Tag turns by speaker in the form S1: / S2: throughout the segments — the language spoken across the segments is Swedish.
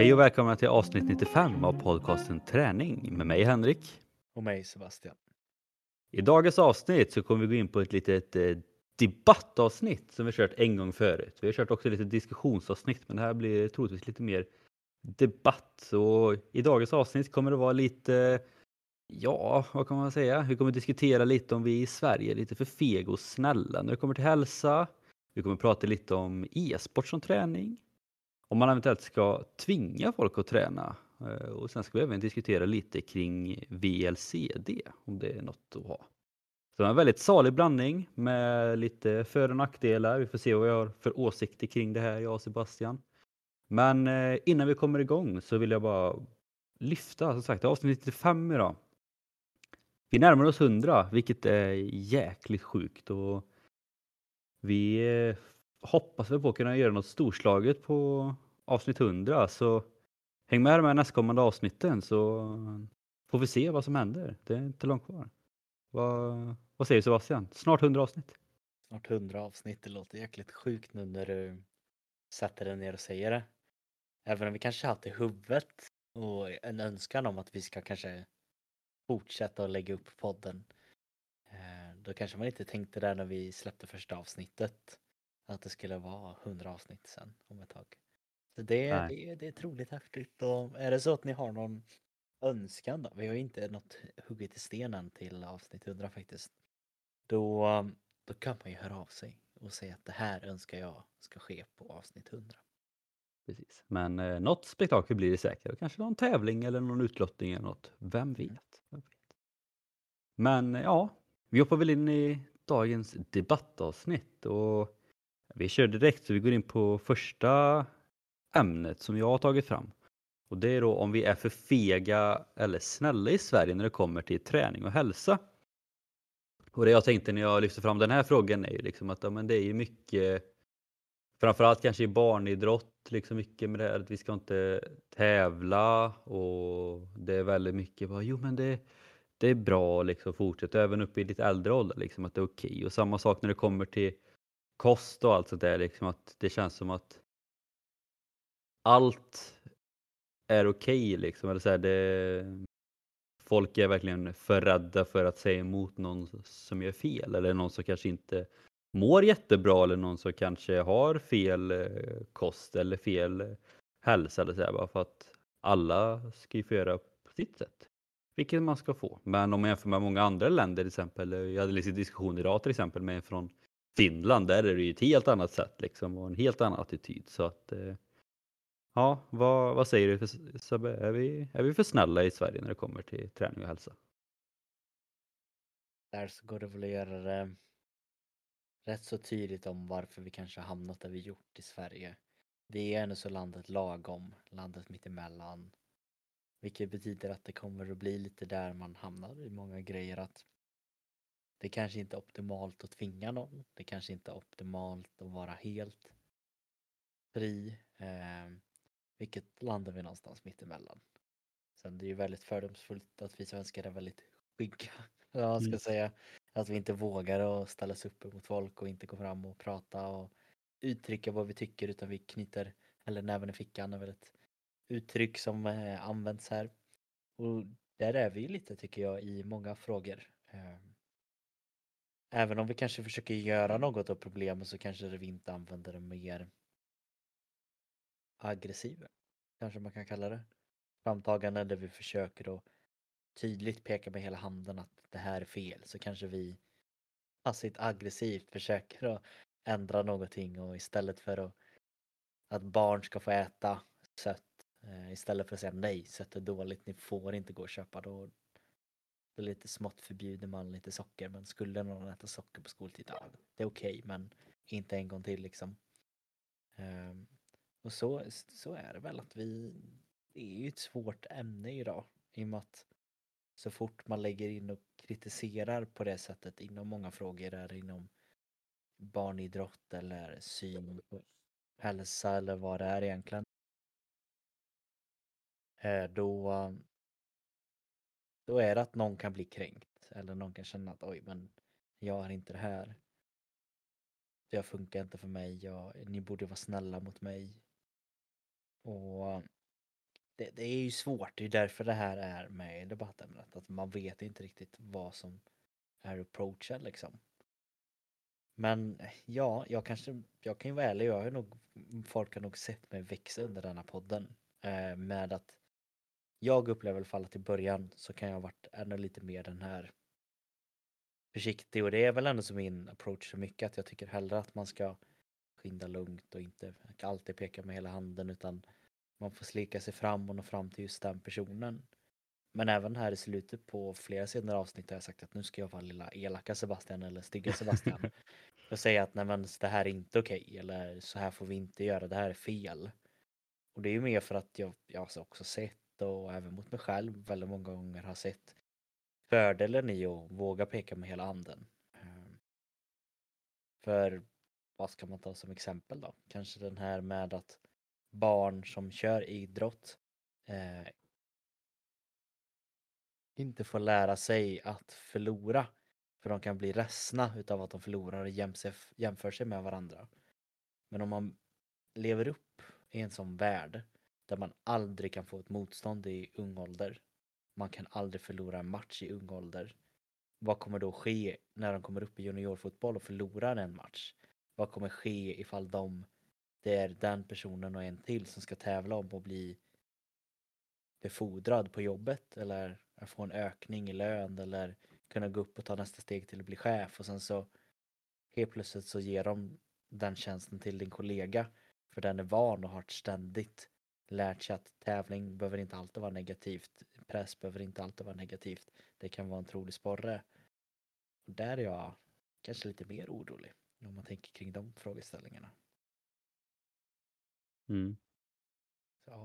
S1: Hej och välkomna till avsnitt 95 av podcasten Träning med mig Henrik.
S2: Och mig Sebastian.
S1: I dagens avsnitt så kommer vi gå in på ett litet eh, debattavsnitt som vi kört en gång förut. Vi har kört också lite diskussionsavsnitt men det här blir troligtvis lite mer debatt. Så i dagens avsnitt kommer det vara lite, ja vad kan man säga, vi kommer diskutera lite om vi i Sverige är lite för fega och snälla när det kommer till hälsa. Vi kommer prata lite om e-sport som träning. Om man eventuellt ska tvinga folk att träna. Eh, och sen ska vi även diskutera lite kring VLCD, om det är något att ha. Så en väldigt salig blandning med lite för och nackdelar. Vi får se vad jag har för åsikter kring det här, jag och Sebastian. Men eh, innan vi kommer igång så vill jag bara lyfta, som sagt, avsnitt 95 idag. Vi närmar oss 100, vilket är jäkligt sjukt och vi eh, hoppas vi på att kunna göra något storslaget på avsnitt 100 så häng med med nästkommande avsnitten så får vi se vad som händer. Det är inte långt kvar. Vad, vad säger Sebastian? Snart 100 avsnitt.
S2: Snart 100 avsnitt, det låter jäkligt sjukt nu när du sätter dig ner och säger det. Även om vi kanske haft i huvudet och en önskan om att vi ska kanske fortsätta att lägga upp podden. Eh, då kanske man inte tänkte det när vi släppte första avsnittet att det skulle vara 100 avsnitt sen om ett tag. Så det,
S1: Nej.
S2: det, är- det är otroligt häftigt och är det så att ni har någon önskan då, vi har ju inte något hugget i stenen till avsnitt 100 faktiskt. Då, då kan man ju höra av sig och säga att det här önskar jag ska ske på avsnitt 100.
S1: Precis. Men eh, något spektakel blir det säkert. Kanske någon tävling eller någon utlottning eller något. Vem vet? Vem vet? Men eh, ja, vi hoppar väl in i dagens debattavsnitt och vi kör direkt så vi går in på första ämnet som jag har tagit fram. Och det är då om vi är för fega eller snälla i Sverige när det kommer till träning och hälsa. Och det jag tänkte när jag lyfte fram den här frågan är ju liksom att ja, men det är ju mycket Framförallt kanske i barnidrott, liksom mycket med det här att vi ska inte tävla och det är väldigt mycket bara, jo men det, det är bra liksom fortsätt även upp i lite äldre ålder liksom att det är okej. Och samma sak när det kommer till kost och allt sånt där liksom att det känns som att allt är okej liksom. Eller så här, det, folk är verkligen för rädda för att säga emot någon som gör fel eller någon som kanske inte mår jättebra eller någon som kanske har fel eh, kost eller fel eh, hälsa eller så här, bara för att alla ska ju få göra på sitt sätt. Vilket man ska få. Men om man jämför med många andra länder till exempel. Eh, jag hade lite diskussion idag till exempel med en från Finland. Där är det ju ett helt annat sätt liksom och en helt annan attityd. Så att eh, ja, vad, vad säger du för, Sebbe? Är vi, är vi för snälla i Sverige när det kommer till träning och hälsa?
S2: Där så går det väl att göra det rätt så tydligt om varför vi kanske hamnat där vi gjort i Sverige. Vi är ändå så landet lagom, landet mittemellan. Vilket betyder att det kommer att bli lite där man hamnar i många grejer att det kanske inte är optimalt att tvinga någon. Det kanske inte är optimalt att vara helt fri. Eh, vilket landar vi någonstans mittemellan. Sen det är ju väldigt fördomsfullt att vi svenskar är väldigt skygga. man ska
S1: Mm.
S2: säga. Att vi inte vågar att ställa oss upp mot folk och inte gå fram och prata och uttrycka vad vi tycker utan vi knyter, eller näven i fickan är väl ett uttryck som eh, används här. Och där är vi lite tycker jag i många frågor. Även om vi kanske försöker göra något av problemet så kanske vi inte använder det mer aggressiva. Kanske man kan kalla det. Framtagande där vi försöker att tydligt peka med hela handen att det här är fel så kanske vi passivt aggressivt försöker att ändra någonting och istället för att, att barn ska få äta sött eh, istället för att säga nej, sött är dåligt, ni får inte gå och köpa då. Det är lite smått förbjuder man lite socker men skulle någon äta socker på skoltid, ja, det är okej men inte en gång till liksom. Um, och så, så är det väl att vi, det är ju ett svårt ämne idag i och med att så fort man lägger in och kritiserar på det sättet inom många frågor är inom barnidrott eller syn på hälsa eller vad det är egentligen. Eh, då, då är det att någon kan bli kränkt eller någon kan känna att oj men jag är inte det här. Det funkar inte för mig, jag, ni borde vara snälla mot mig. Och eh, det, det, är ju svårt, det är därför det här är med i debattämnet. Att man vet inte riktigt vad som är approachen liksom. Men eh, ja, jag kanske, jag kan ju vara ärlig, jag har nog, folk har nog sett mig växa under denna podden. Eh, med att jag upplever i alla fall att i början så kan jag ha varit ännu lite mer den här försiktig och det är väl ändå som min approach så mycket att jag tycker hellre att man ska skynda lugnt och inte alltid peka med hela handen utan man får slika sig fram och nå fram till just den personen. Men även här i slutet på flera senare avsnitt har jag sagt att nu ska jag vara lilla elaka Sebastian eller stygga Sebastian. och säga att nej men det här är inte okej okay, eller så här får vi inte göra, det här är fel. Och det är ju mer för att jag, jag har också sett och även mot mig själv väldigt många gånger har sett fördelen i att våga peka med hela handen. Ehm, för vad ska man ta som exempel då? Kanske den här med att barn som kör idrott eh, inte får lära sig att förlora. För de kan bli ledsna utav att de förlorar och jämför sig med varandra. Men om man lever upp i en sån värld där man aldrig kan få ett motstånd i ung ålder. Man kan aldrig förlora en match i ung ålder. Vad kommer då ske när de kommer upp i juniorfotboll och förlorar en match? Vad kommer ske ifall de, det är den personen och en till som ska tävla om att bli befordrad på jobbet eller få en ökning i lön eller kunna gå upp och ta nästa steg till att bli chef och sen så helt plötsligt så ger de den tjänsten till din kollega för den är van och har ett ständigt lärt sig att tävling behöver inte alltid vara negativt. Press behöver inte alltid vara negativt. Det kan vara en trolig sporre. Och där är jag kanske lite mer orolig om man tänker kring de frågeställningarna.
S1: Mm.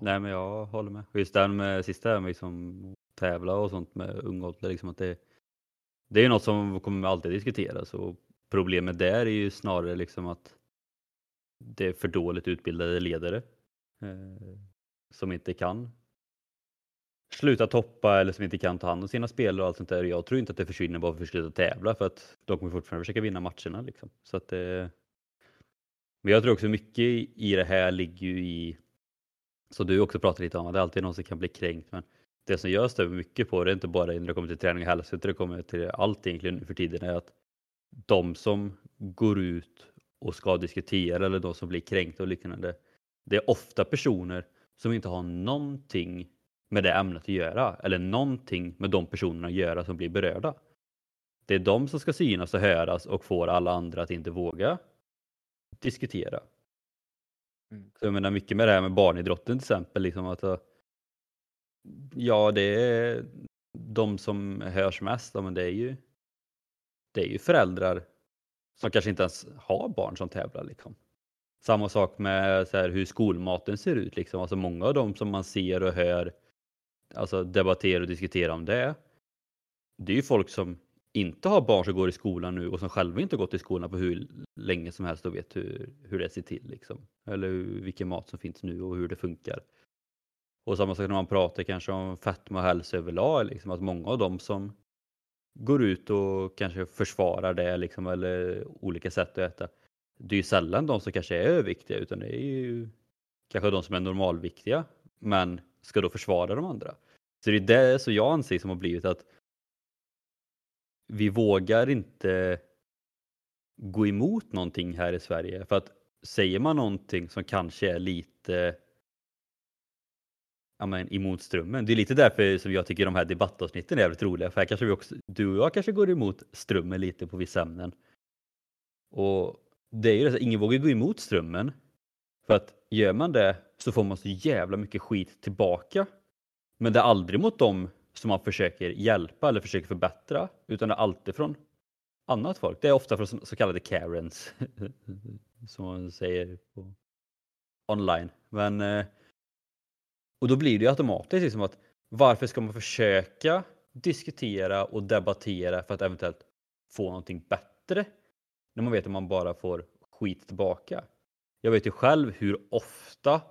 S1: Nej men jag håller med. Just den med sista med liksom tävla och sånt med ung ålder, liksom att det, det är något som kommer alltid diskuteras och problemet där är ju snarare liksom att det är för dåligt utbildade ledare eh, som inte kan sluta toppa eller som inte kan ta hand om sina spelare och allt sånt där. Jag tror inte att det försvinner bara för att sluta tävla för att de kommer fortfarande försöka vinna matcherna. Liksom. Så att, eh, men jag tror också mycket i det här ligger ju i, som du också pratade lite om, att det alltid är någon som kan bli kränkt. Men det som jag stämmer mycket på, det är inte bara när det kommer till träning och hälsa, utan det kommer till allt egentligen nu för tiden, är att de som går ut och ska diskutera eller de som blir kränkta och liknande, det är ofta personer som inte har någonting med det ämnet att göra eller någonting med de personerna att göra som blir berörda. Det är de som ska synas och höras och får alla andra att inte våga diskutera. Mm. Så jag menar mycket med det här med barnidrotten till exempel, liksom att ja det är de som hörs mest, men det är ju det är ju föräldrar som kanske inte ens har barn som tävlar. Liksom. Samma sak med så här, hur skolmaten ser ut. Liksom. Alltså många av dem som man ser och hör alltså, debattera och diskutera om det. Det är ju folk som inte har barn som går i skolan nu och som själva inte gått i skolan på hur länge som helst och vet hur, hur det ser till. Liksom. Eller vilken mat som finns nu och hur det funkar. Och samma sak när man pratar kanske om fetma och hälsa överlag. Liksom, att många av dem som går ut och kanske försvarar det liksom, eller olika sätt att äta. Det är ju sällan de som kanske är överviktiga utan det är ju kanske de som är normalviktiga men ska då försvara de andra. Så det är det som jag anser som har blivit att vi vågar inte gå emot någonting här i Sverige för att säger man någonting som kanske är lite ja, men, emot strömmen. Det är lite därför som jag tycker de här debattavsnitten är jävligt roliga. För här kanske vi också, du och jag kanske går emot strömmen lite på vissa ämnen. Och det är ju det, ingen vågar gå emot strömmen. För att gör man det så får man så jävla mycket skit tillbaka. Men det är aldrig mot dem som man försöker hjälpa eller försöker förbättra. Utan det är alltid från annat folk. Det är ofta från så kallade Karens. som man säger på online. Men eh, och då blir det ju automatiskt liksom att varför ska man försöka diskutera och debattera för att eventuellt få någonting bättre när man vet att man bara får skit tillbaka. Jag vet ju själv hur ofta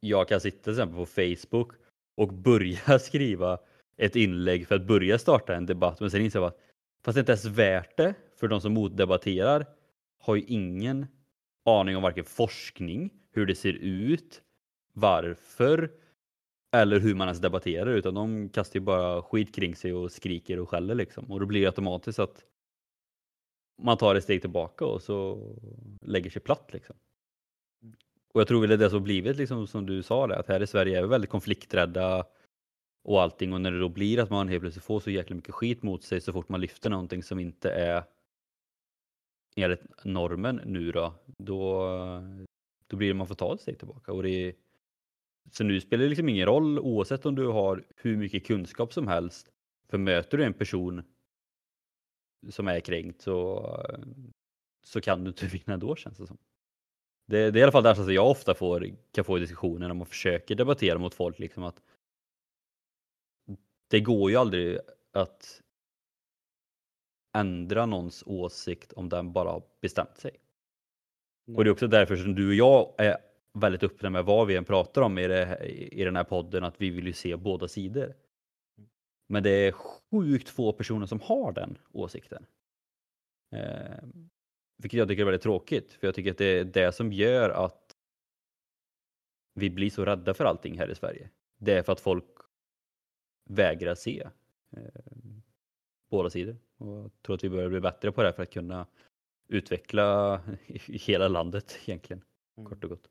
S1: jag kan sitta till exempel på Facebook och börja skriva ett inlägg för att börja starta en debatt men sen inser jag att fast det inte ens värt det för de som motdebatterar har ju ingen aning om varken forskning, hur det ser ut, varför eller hur man ens debatterar utan de kastar ju bara skit kring sig och skriker och skäller liksom. Och då blir det automatiskt att man tar ett steg tillbaka och så lägger sig platt liksom. Och jag tror väl det är det som blivit liksom som du sa det, att här i Sverige är vi väldigt konflikträdda och allting och när det då blir att man helt plötsligt får så jäkla mycket skit mot sig så fort man lyfter någonting som inte är enligt normen nu då, då, då blir det man får ta ett steg tillbaka. Och det så nu spelar det liksom ingen roll oavsett om du har hur mycket kunskap som helst. För möter du en person som är kränkt så, så kan du inte vinna ändå känns det som. Det, det är i alla fall det som jag ofta får, kan få i diskussioner när man försöker debattera mot folk. Liksom att det går ju aldrig att ändra någons åsikt om den bara har bestämt sig. Och det är också därför som du och jag är väldigt öppna med vad vi än pratar om i, det, i den här podden, att vi vill ju se båda sidor. Men det är sjukt få personer som har den åsikten. Eh, vilket jag tycker är väldigt tråkigt, för jag tycker att det är det som gör att vi blir så rädda för allting här i Sverige. Det är för att folk vägrar se eh, båda sidor. Och jag tror att vi börjar bli bättre på det för att kunna utveckla hela landet egentligen,
S2: Mm.
S1: kort och gott.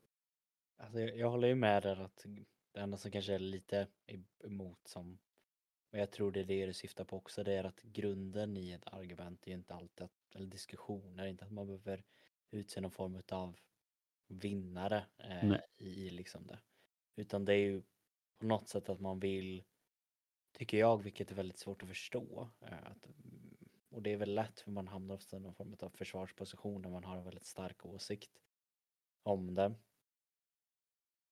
S2: Alltså, jag, jag håller ju med där att det enda som kanske är lite emot som och jag tror det är det du syftar på också, det är att grunden i ett argument är ju inte alltid att, eller diskussion är inte att man behöver utse någon form av vinnare eh, i liksom det. Utan det är ju på något sätt att man vill, tycker jag, vilket är väldigt svårt att förstå. Eh, att, mm, och det är väl lätt för man hamnar ofta i någon form av försvarsposition när man har en väldigt stark åsikt om det.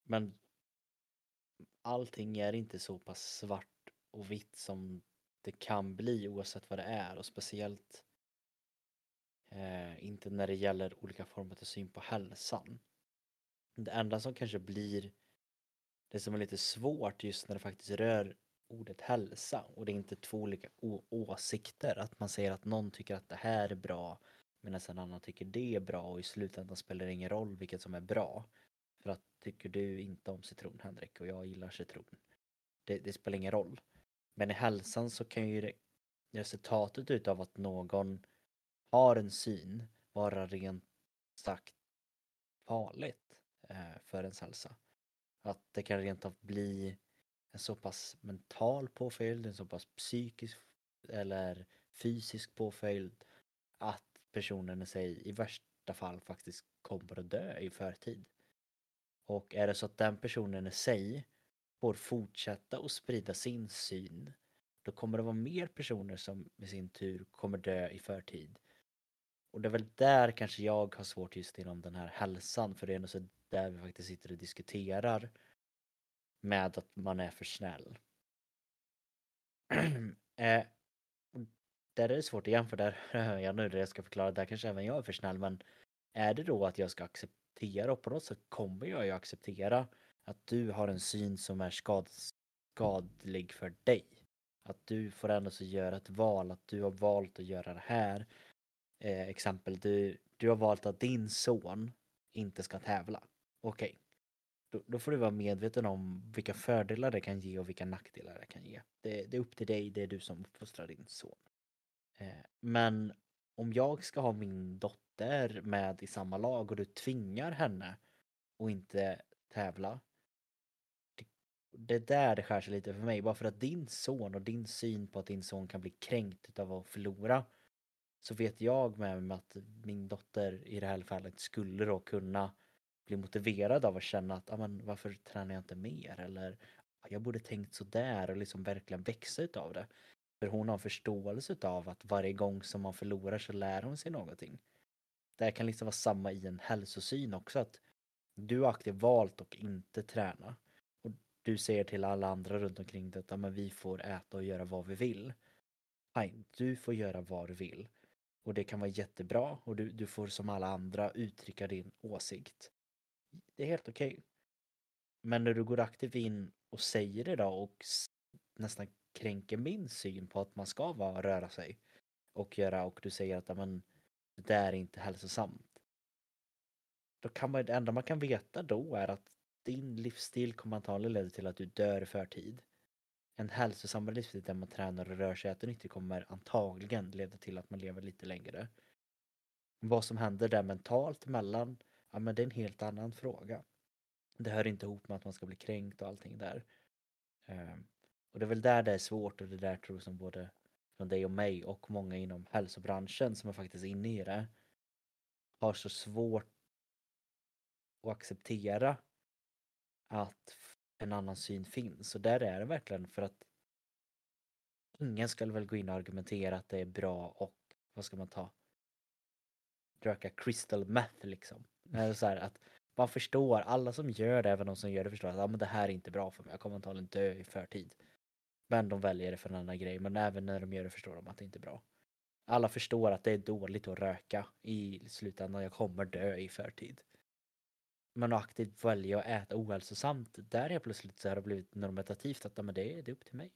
S2: Men allting är inte så pass svart och vitt som det kan bli oavsett vad det är och speciellt eh, inte när det gäller olika former av syn på hälsan. Det enda som kanske blir det som är lite svårt just när det faktiskt rör ordet hälsa och det är inte två olika åsikter. Att man säger att någon tycker att det här är bra medan en annan tycker det är bra och i slutändan spelar det ingen roll vilket som är bra. För att tycker du inte om citron Henrik och jag gillar citron. Det, det spelar ingen roll. Men i hälsan så kan ju resultatet utav att någon har en syn vara rent sagt farligt eh, för ens hälsa. Att det kan rent av bli en så pass mental påföljd, en så pass psykisk eller fysisk påföljd att personen i sig i värsta fall faktiskt kommer att dö i förtid. Och är det så att den personen i sig får fortsätta att sprida sin syn då kommer det vara mer personer som i sin tur kommer dö i förtid. Och det är väl där kanske jag har svårt just inom den här hälsan för det är nog så där vi faktiskt sitter och diskuterar med att man är för snäll. eh, där är det svårt igen för där hör jag nu det jag ska förklara, där kanske även jag är för snäll men är det då att jag ska acceptera och på något sätt kommer jag ju acceptera att du har en syn som är skad, skadlig för dig. Att du får ändå så göra ett val, att du har valt att göra det här. Eh, exempel, du, du har valt att din son inte ska tävla. Okej. Då, då får du vara medveten om vilka fördelar det kan ge och vilka nackdelar det kan ge. Det, det är upp till dig, det är du som uppfostrar din son. Eh, men om jag ska ha min dotter med i samma lag och du tvingar henne att inte tävla. Det, är där det skär sig lite för mig. Bara för att din son och din syn på att din son kan bli kränkt av att förlora. Så vet jag med mig att min dotter i det här fallet skulle då kunna bli motiverad av att känna att ah, men, varför tränar jag inte mer? Eller ah, jag borde tänkt så där och liksom verkligen växa utav det. För hon har förståelse utav att varje gång som man förlorar så lär hon sig någonting. Det här kan liksom vara samma i en hälsosyn också att du har aktivt valt att inte träna. Du säger till alla andra runt omkring dig att men vi får äta och göra vad vi vill. Nej, du får göra vad du vill. Och det kan vara jättebra och du, du får som alla andra uttrycka din åsikt. Det är helt okej. Men när du går aktivt in och säger det då och nästan kränker min syn på att man ska vara, röra sig och göra och du säger att men, det där är inte hälsosamt. Då kan man, det enda man kan veta då är att din livsstil kommer antagligen leda till att du dör i förtid. En hälsosammare livsstil där man tränar och rör sig och äter nyttigt kommer antagligen leda till att man lever lite längre. Vad som händer där mentalt mellan, ja men det är en helt annan fråga. Det hör inte ihop med att man ska bli kränkt och allting där. Ehm, och det är väl där det är svårt och det där tror jag som både från dig och mig och många inom hälsobranschen som är faktiskt inne i det har så svårt att acceptera att en annan syn finns. Och där är det verkligen för att ingen ska väl gå in och argumentera att det är bra och vad ska man ta? Röka crystal meth liksom. Så här, att man förstår, alla som gör det, även de som gör det förstår att ah, men det här är inte bra för mig, jag kommer antagligen dö i förtid. Men de väljer det för en annan grej, men även när de gör det förstår de att det inte är bra. Alla förstår att det är dåligt att röka i slutändan, jag kommer dö i förtid. Men att aktivt välja att äta ohälsosamt, där är plötsligt så har det blivit normativt att men det, det är upp till mig.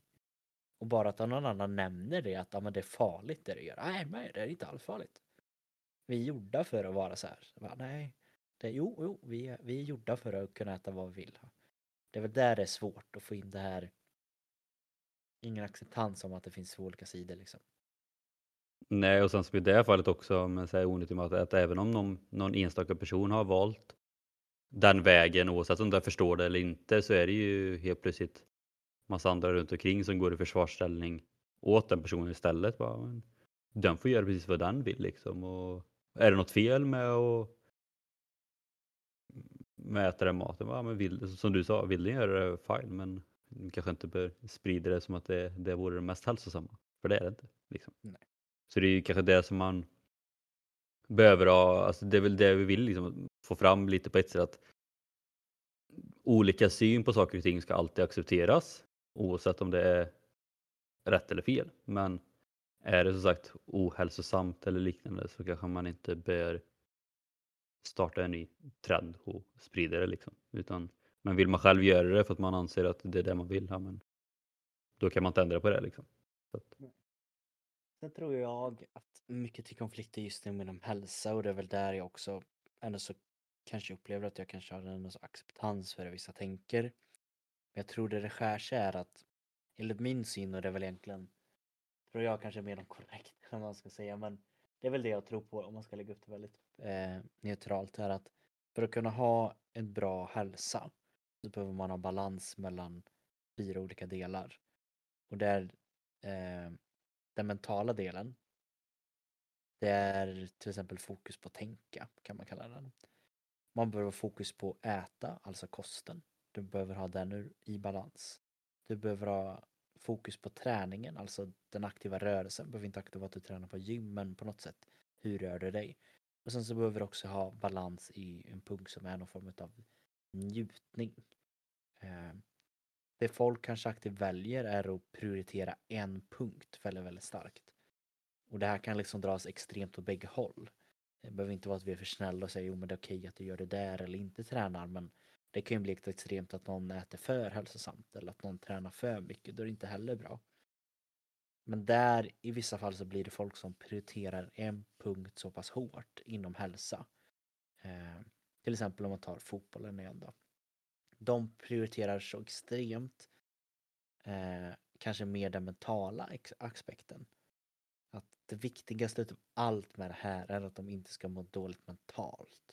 S2: Och bara att någon annan nämner det, att men det är farligt det du gör. Nej, nej, det är inte alls farligt. Vi är gjorda för att vara så här. Bara, nej, det, jo, jo, vi är, vi är gjorda för att kunna äta vad vi vill. Det är väl där det är svårt att få in det här ingen acceptans om att det finns två olika sidor liksom.
S1: Nej, och sen som i det här fallet också, men så onyttigt med att, att även om någon, någon enstaka person har valt den vägen, oavsett om den förstår det eller inte, så är det ju helt plötsligt massa andra runt omkring som går i försvarsställning åt den personen istället. Bara, men, den får göra precis vad den vill liksom. Och är det något fel med att med äta den maten? Ja, men vill, som du sa, vill den göra det fine, men kanske inte bör sprida det som att det, det vore det mest hälsosamma. För det är det inte. Liksom. Så det är ju kanske det som man behöver ha, alltså det är väl det vi vill liksom, få fram lite på ett sätt att olika syn på saker och ting ska alltid accepteras oavsett om det är rätt eller fel. Men är det som sagt ohälsosamt eller liknande så kanske man inte bör starta en ny trend och sprida det liksom. Utan men vill man själv göra det för att man anser att det är det man vill, ja, men då kan man inte ändra på det. Liksom. Att... Mm.
S2: Sen tror jag att mycket till konflikter just nu med hälsa och det är väl där jag också ändå så kanske upplever att jag kanske har en acceptans för det vissa tänker. Men jag tror det det skär sig är att enligt min syn och det är väl egentligen tror jag kanske är mer korrekt än man ska säga men det är väl det jag tror på om man ska lägga upp det väldigt eh, neutralt är att för att kunna ha en bra hälsa så behöver man ha balans mellan fyra olika delar. Och det är eh, den mentala delen. Det är till exempel fokus på tänka, kan man kalla den. Man behöver fokus på äta, alltså kosten. Du behöver ha den i balans. Du behöver ha fokus på träningen, alltså den aktiva rörelsen. Du behöver inte aktivt att du tränar på gym, men på något sätt, hur rör du dig? Och sen så behöver du också ha balans i en punkt som är någon form av njutning. Eh, det folk kanske aktivt väljer är att prioritera en punkt väldigt, väldigt starkt. Och det här kan liksom dras extremt åt bägge håll. Det behöver inte vara att vi är för snälla och säger jo men det är okej att du gör det där eller inte tränar men det kan ju bli extremt att någon äter för hälsosamt eller att någon tränar för mycket. Då är det inte heller bra. Men där i vissa fall så blir det folk som prioriterar en punkt så pass hårt inom hälsa. Eh, till exempel om man tar fotbollen igen då. De prioriterar så extremt eh, kanske mer den mentala aspekten. Det viktigaste utav typ allt med det här är att de inte ska må dåligt mentalt.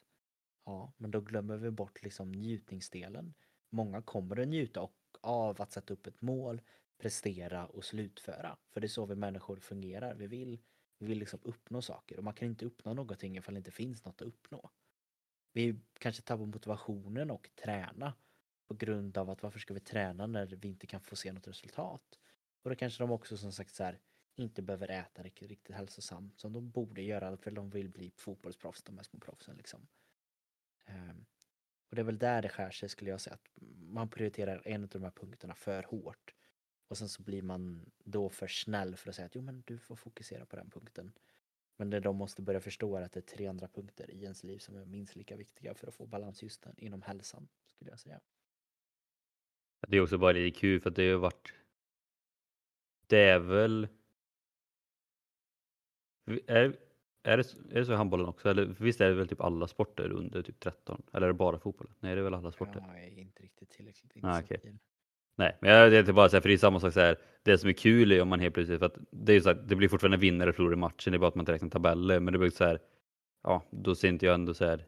S2: Ja, men då glömmer vi bort liksom njutningsdelen. Många kommer att njuta av att sätta upp ett mål, prestera och slutföra. För det är så vi människor fungerar. Vi vill, vi vill liksom uppnå saker och man kan inte uppnå någonting ifall det inte finns något att uppnå. Vi kanske tappar motivationen och träna på grund av att varför ska vi träna när vi inte kan få se något resultat? Och då kanske de också som sagt så här, inte behöver äta riktigt, riktigt hälsosamt som de borde göra för de vill bli fotbollsproffs, de här små proffsen liksom. Um, och det är väl där det skär sig skulle jag säga, att man prioriterar en av de här punkterna för hårt. Och sen så blir man då för snäll för att säga att jo men du får fokusera på den punkten. Men det de måste börja förstå är att det är tre andra punkter i ens liv som är minst lika viktiga för att få balans just inom hälsan, skulle jag säga.
S1: Det är också bara lite kul för att det har varit Det är väl är, är, det, är det så i handbollen också? Eller visst är det väl typ alla sporter under typ 13? Eller är det bara fotboll? Nej, det är väl alla sporter?
S2: Jag är inte riktigt tillräckligt
S1: Ah,
S2: insatt
S1: okej.
S2: i det.
S1: Nej, men jag tänkte bara säga, för det är samma sak så här. Det som är kul är om man helt plötsligt, för att det är ju så att det blir fortfarande vinnare och förlorare i matchen, det är bara att man inte räknar tabeller, men det blir så här. Ja, då ser inte jag ändå så här.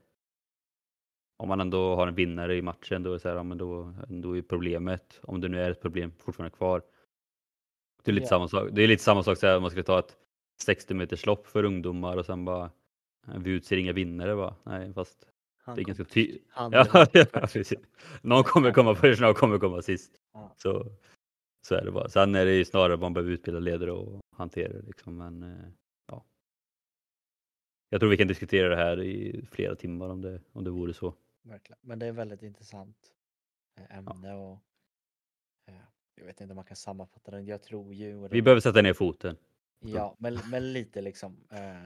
S1: Om man ändå har en vinnare i matchen, då är det så här, ja, men då, då är problemet, om det nu är ett problem, fortfarande kvar. Det är lite
S2: Ja.
S1: samma sak. Det är lite samma sak så här, om man skulle ta ett 60 meters lopp för ungdomar och sen bara vi utser inga vinnare bara. Nej, fast
S2: Han
S1: det är ganska tydligt. Ja, ja. Någon kommer komma först, någon kommer komma sist.
S2: Ja.
S1: Så, så är det bara. Sen är det ju snarare man behöver utbilda ledare och hantera det liksom. Men eh, ja. Jag tror vi kan diskutera det här i flera timmar om det, om det vore så.
S2: Verkligen. Men det är väldigt intressant eh, ämne och eh, jag vet inte om man kan sammanfatta den. Jag tror ju...
S1: Vi
S2: det-
S1: behöver sätta ner foten.
S2: Ja, men, men lite liksom. Eh,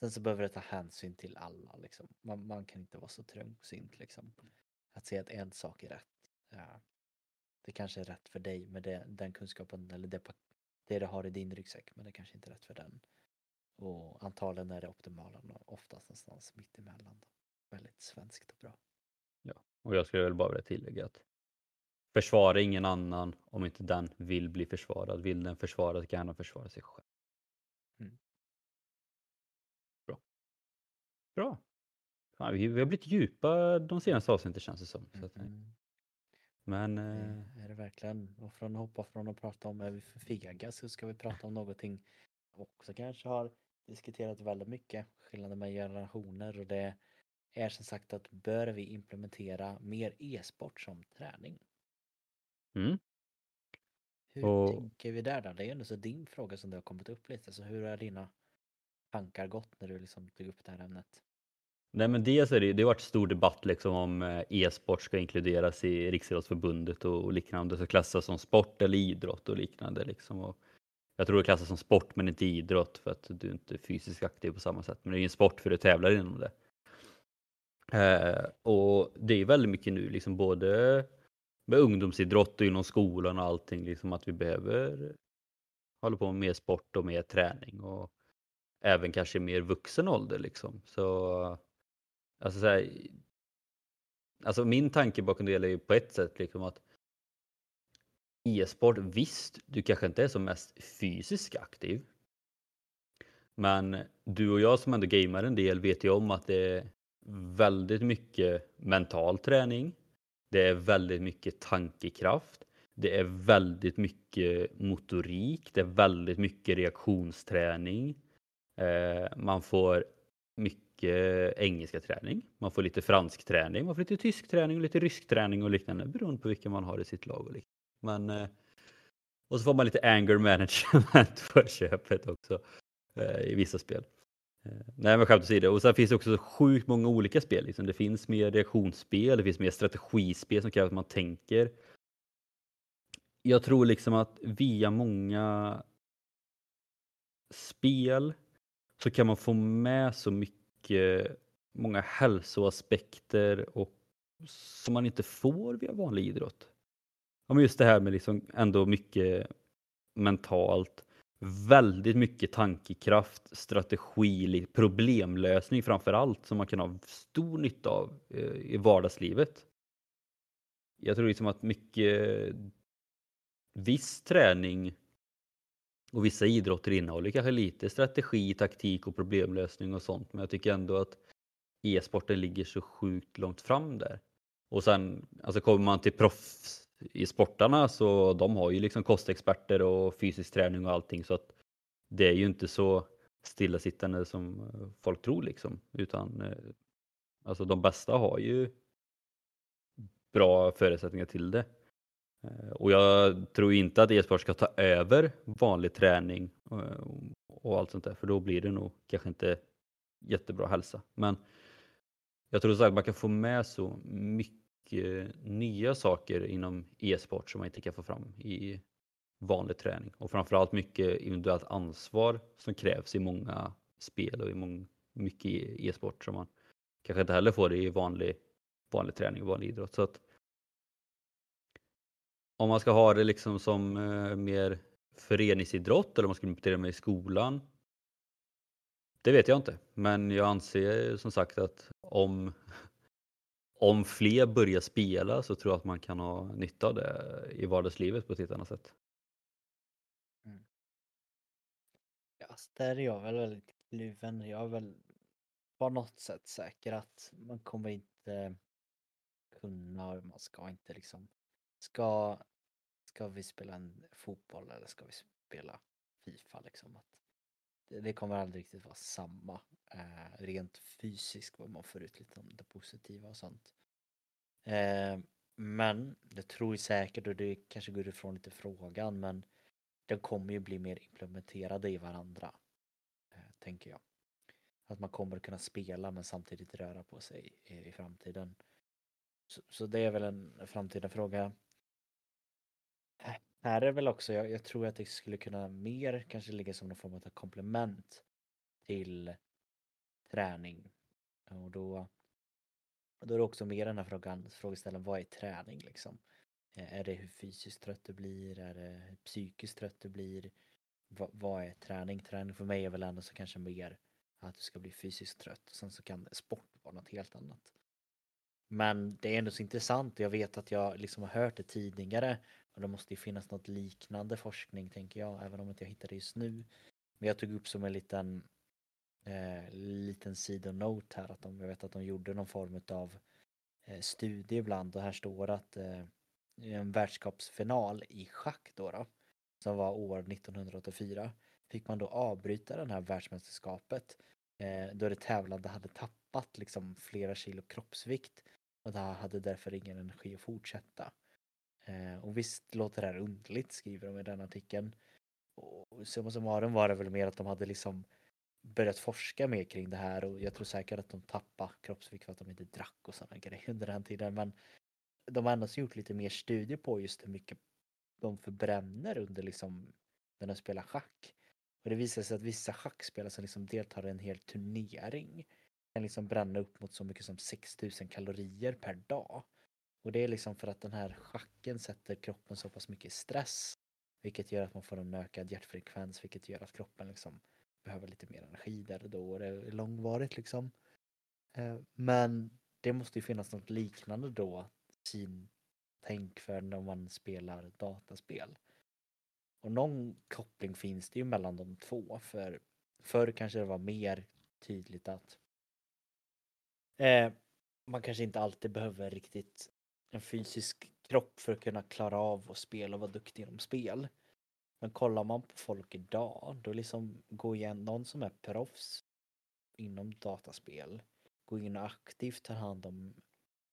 S2: sen så behöver det ta hänsyn till alla. Liksom. Man, man kan inte vara så trångsynt liksom. Att säga att en sak är rätt. Eh, det kanske är rätt för dig med det, den kunskapen eller det, det du har i din ryggsäck. Men det kanske inte är rätt för den. Och antagligen är det optimala oftast någonstans mitt emellan. Då. Väldigt svenskt och bra.
S1: Och jag skulle väl bara vilja tillägga att försvara ingen annan om inte den vill bli försvarad. Vill den försvara så kan den försvara sig själv. Bra. Fan, vi, vi har blivit djupa de senaste avsnitten känns det som. Så att,
S2: Mm.
S1: men
S2: Det
S1: eh,
S2: är det verkligen. Och från att hoppa från att prata om är vi för fega så ska vi prata om någonting också kanske har diskuterat väldigt mycket. Skillnaden med generationer och det är som sagt att bör vi implementera mer e-sport som träning?
S1: mm,
S2: Hur
S1: Och-
S2: tänker vi där då? Det är ju ändå så din fråga som det har kommit upp lite. Så hur har dina tankar gått när du liksom tog upp det här ämnet?
S1: Nej men dels är det, det har varit stor debatt liksom om eh, e-sport ska inkluderas i Riksidrottsförbundet och, och liknande, så klassas som sport eller idrott och liknande. Liksom. Och jag tror det klassas som sport men inte idrott för att du inte är fysiskt aktiv på samma sätt. Men det är ju en sport för du tävlar inom det. Eh, och det är väldigt mycket nu, liksom både med ungdomsidrott och inom skolan och allting, liksom att vi behöver hålla på med mer sport och mer träning och även kanske mer vuxen ålder liksom. Så Alltså, så här, alltså min tanke bakom det hela är ju på ett sätt liksom att e-sport, visst, du kanske inte är som mest fysiskt aktiv. Men du och jag som ändå gamer en del vet ju om att det är väldigt mycket mental träning. Det är väldigt mycket tankekraft. Det är väldigt mycket motorik. Det är väldigt mycket reaktionsträning. Eh, man får mycket engelska träning. Man får lite fransk träning. Man får lite tysk träning och lite rysk träning och liknande beroende på vilken man har i sitt lag. Och, liknande. Men, eh, och så får man lite anger management på köpet också eh, i vissa spel. Eh, nej men skämt åsido. Och sen finns det också så sjukt många olika spel. Liksom. Det finns mer reaktionsspel, det finns mer strategispel som kräver att man tänker. Jag tror liksom att via många spel så kan man få med så mycket, många hälsoaspekter och som man inte får via vanlig idrott. Ja, men just det här med liksom ändå mycket mentalt, väldigt mycket tankekraft, strategi, problemlösning framför allt som man kan ha stor nytta av eh, i vardagslivet. Jag tror liksom att mycket viss träning och vissa idrotter innehåller kanske lite strategi, taktik och problemlösning och sånt. Men jag tycker ändå att e-sporten ligger så sjukt långt fram där. Och sen alltså kommer man till proffs i sportarna så de har ju liksom kostexperter och fysisk träning och allting så att det är ju inte så stillasittande som eh, folk tror liksom. Utan eh, alltså de bästa har ju bra förutsättningar till det. Eh, och jag tror inte att e-sport ska ta över vanlig träning eh, och allt sånt där, för då blir det nog kanske inte jättebra hälsa. Men jag tror att man kan få med så mycket nya saker inom e-sport som man inte kan få fram i vanlig träning. Och framförallt mycket individuellt ansvar som krävs i många spel och i mång- mycket e-sport som man kanske inte heller får det i vanlig, vanlig träning och vanlig idrott. Så att om man ska ha det liksom som eh, mer föreningsidrott eller om man ska implementera det i skolan. det vet jag inte, men jag anser som sagt att om, om fler börjar spela så tror jag att man kan ha nytta av det i vardagslivet på ett helt annat sätt.
S2: Mm. Ja, där är jag väl väldigt kluven. Jag är väl på något sätt säker att man kommer inte kunna, man ska inte liksom, ska, ska vi spela en fotboll eller ska vi spela Fifa liksom? Att det, det kommer aldrig riktigt vara samma eh, rent fysiskt vad man får ut lite om det positiva och sånt. Eh, men det tror jag säkert och det kanske går ifrån lite frågan men de kommer ju bli mer implementerade i varandra. Eh, tänker jag. Att man kommer kunna spela men samtidigt röra på sig i, i framtiden. Så, så, det är väl en framtida fråga. Här är väl också, jag, jag, tror att det skulle kunna mer kanske ligga som någon form av komplement till träning. Och då, då är det också mer den här frågan, frågeställaren, vad är träning liksom? Är det hur fysiskt trött du blir? Är det hur psykiskt trött du blir? Va, vad är träning? Träning för mig är väl ändå så kanske mer att du ska bli fysiskt trött. Och sen så kan sport vara något helt annat. Men det är ändå så intressant. Jag vet att jag liksom har hört det tidigare. Och det måste ju finnas något liknande forskning tänker jag. Även om inte jag hittar det just nu. Men jag tog upp som en liten eh, liten sidonote här. Att de, jag vet att de gjorde någon form av eh, studie ibland. Och här står att eh, en världskapsfinal i schack då, då som var år 1984 fick man då avbryta den här världsmästerskapet eh, då det tävlande hade tappat liksom flera kilo kroppsvikt och det hade därför ingen energi att fortsätta. Eh, och visst låter det här underligt skriver de i den artikeln. Och summa summarum var det väl mer att de hade liksom börjat forska mer kring det här och jag tror säkert att de tappade kroppsvikt för att de inte drack och sådana grejer under den tiden. Men de har ändå gjort lite mer studier på just hur mycket de förbränner under liksom när de spelar schack. Och det visar sig att vissa schackspelare som liksom deltar i en hel turnering kan liksom bränna upp mot så mycket som 6000 kalorier per dag. Och det är liksom för att den här schacken sätter kroppen så pass mycket stress. Vilket gör att man får en ökad hjärtfrekvens vilket gör att kroppen liksom behöver lite mer energi där och då och det är långvarigt liksom. Eh, men det måste ju finnas något liknande då sin tänk för när man spelar dataspel. Och någon koppling finns det ju mellan de två för förr kanske det var mer tydligt att eh, man kanske inte alltid behöver riktigt en fysisk kropp för att kunna klara av att spela och vara duktig inom spel. Men kollar man på folk idag, då liksom går igen någon som är proffs inom dataspel, går in och aktivt tar hand om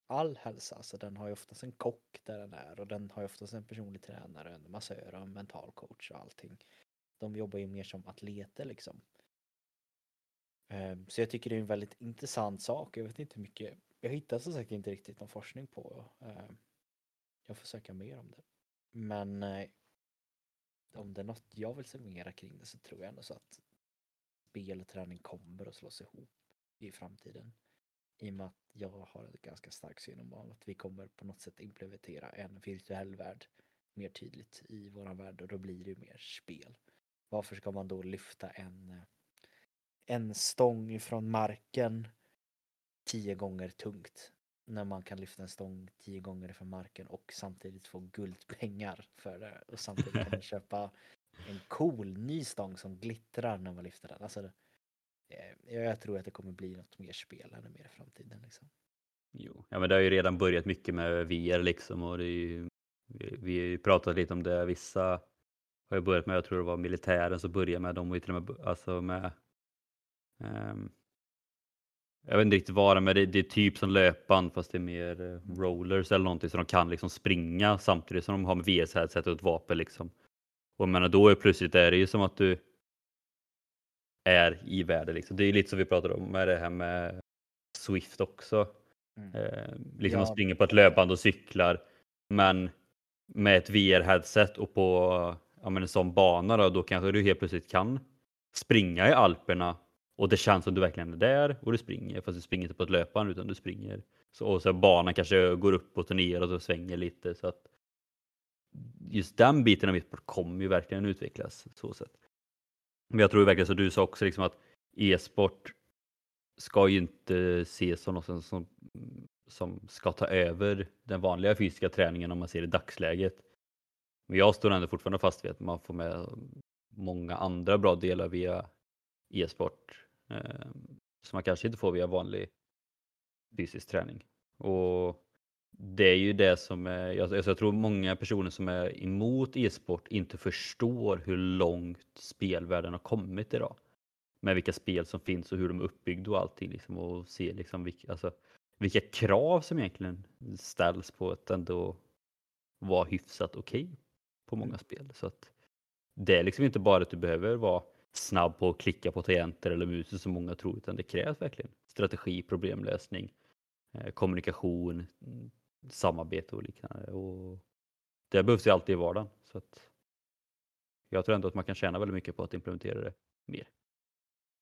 S2: all hälsa. Så den har ju oftast en kock där den är och den har ju oftast en personlig tränare, en massör och en mental coach och allting. De jobbar ju mer som atleter liksom. Ehm, så jag tycker det är en väldigt intressant sak. Jag vet inte hur mycket, jag hittar som sagt inte riktigt någon forskning på. Eh, jag får söka mer om det. Men eh, om det är något jag vill se mera kring det så tror jag ändå så att spel och träning kommer att slås ihop i framtiden. I och med att jag har en ganska stark syn om att vi kommer på något sätt implementera en virtuell värld mer tydligt i våran värld och då blir det ju mer spel. Varför ska man då lyfta en, eh, en stång från marken tio gånger tungt när man kan lyfta en stång tio gånger från marken och samtidigt få guldpengar för det och samtidigt kan man köpa en cool ny stång som glittrar när man lyfter den. Alltså, jag tror att det kommer bli något mer spel ännu mer i framtiden. Liksom.
S1: Jo, ja men det har ju redan börjat mycket med VR liksom och det är ju, vi, vi har ju pratat lite om det. Vissa har ju börjat med, jag tror det var militären som började med, de var ju till och med, alltså med um, jag vet inte riktigt vad det är, men det, det, är typ som löpan fast det är mer uh, rollers eller någonting så de kan liksom springa samtidigt som de har med VS-headset och ett vapen liksom. Och jag menar då är plötsligt är det ju som att du är i världen. Liksom. Det är lite som vi pratade om med det här med Swift också. Mm. Eh, liksom ja. man springer på ett löpband och cyklar. Men med ett VR-headset och på ja, men en sån bana då, då kanske du helt plötsligt kan springa i Alperna och det känns som du verkligen är där och du springer fast du springer inte på ett löpband utan du springer. Så, och så banan kanske går upp och ner och svänger lite så att just den biten av e-sport kommer ju verkligen utvecklas så sätt. Men jag tror verkligen som du sa också liksom att e-sport ska ju inte ses som något som, som ska ta över den vanliga fysiska träningen om man ser i dagsläget. Men jag står ändå fortfarande fast vid att man får med många andra bra delar via e-sport eh, som man kanske inte får via vanlig fysisk träning. Och det är ju det som är, jag, jag tror många personer som är emot e-sport inte förstår hur långt spelvärlden har kommit idag. Med vilka spel som finns och hur de är uppbyggda och allting liksom och se liksom vilka, alltså, vilka krav som egentligen ställs på att ändå vara hyfsat okej okay på många spel. Så att det är liksom inte bara att du behöver vara snabb på att klicka på tangenter eller musen som många tror, utan det krävs verkligen strategi, problemlösning, eh, kommunikation, samarbete och liknande. Och det behövs ju alltid i vardagen. Så att jag tror ändå att man kan tjäna väldigt mycket på att implementera det mer.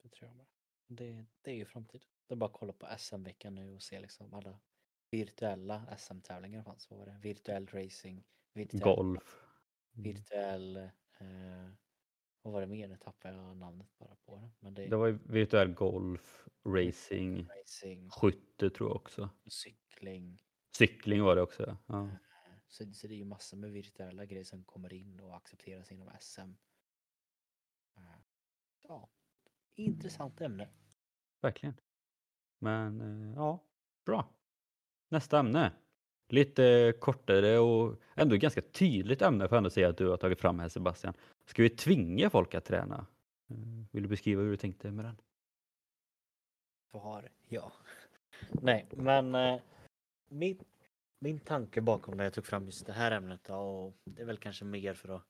S2: Det tror jag med. Det, det är ju framtiden. Det är bara att kolla på SM-veckan nu och se liksom alla virtuella SM-tävlingar fanns. Vad var det? Virtuell racing, virtuell
S1: golf,
S2: virtuell eh, vad var det mer? Nu tappade jag namnet bara på det. Men det,
S1: det var virtuell golf, racing, racing, skytte tror jag också.
S2: Cykling.
S1: Cykling var det också. Ja. Eh,
S2: så, så det är ju massor med virtuella grejer som kommer in och accepteras inom SM. Eh, ja, intressant ämne.
S1: Verkligen. Men eh, ja, bra. Nästa ämne. Lite kortare och ändå ganska tydligt ämne får jag ändå säga att du har tagit fram här Sebastian. Ska vi tvinga folk att träna? Eh, vill du beskriva hur du tänkte med den?
S2: Svar ja. Nej, men eh, min, min tanke bakom när jag tog fram just det här ämnet då, och det är väl kanske mer för att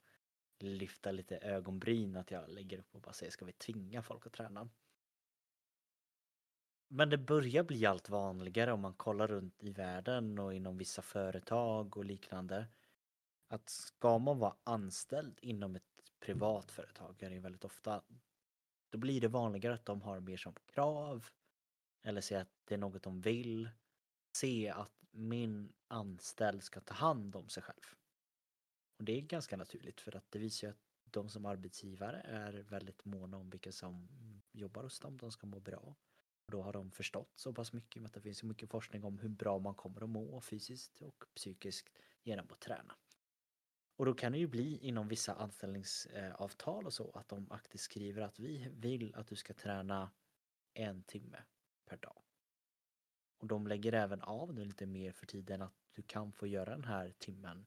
S2: lyfta lite ögonbryn att jag lägger upp och bara säger ska vi tvinga folk att träna? Men det börjar bli allt vanligare om man kollar runt i världen och inom vissa företag och liknande. Att ska man vara anställd inom ett privat företag är det väldigt ofta då blir det vanligare att de har mer som krav eller säger att det är något de vill. Se att min anställd ska ta hand om sig själv. Och det är ganska naturligt för att det visar ju att de som arbetsgivare är väldigt måna om vilka som jobbar hos dem. De ska må bra. Och då har de förstått så pass mycket att det finns så mycket forskning om hur bra man kommer att må fysiskt och psykiskt genom att träna. Och då kan det ju bli inom vissa anställningsavtal och så att de aktivt skriver att vi vill att du ska träna en timme per dag. Och de lägger även av nu lite mer för tiden att du kan få göra den här timmen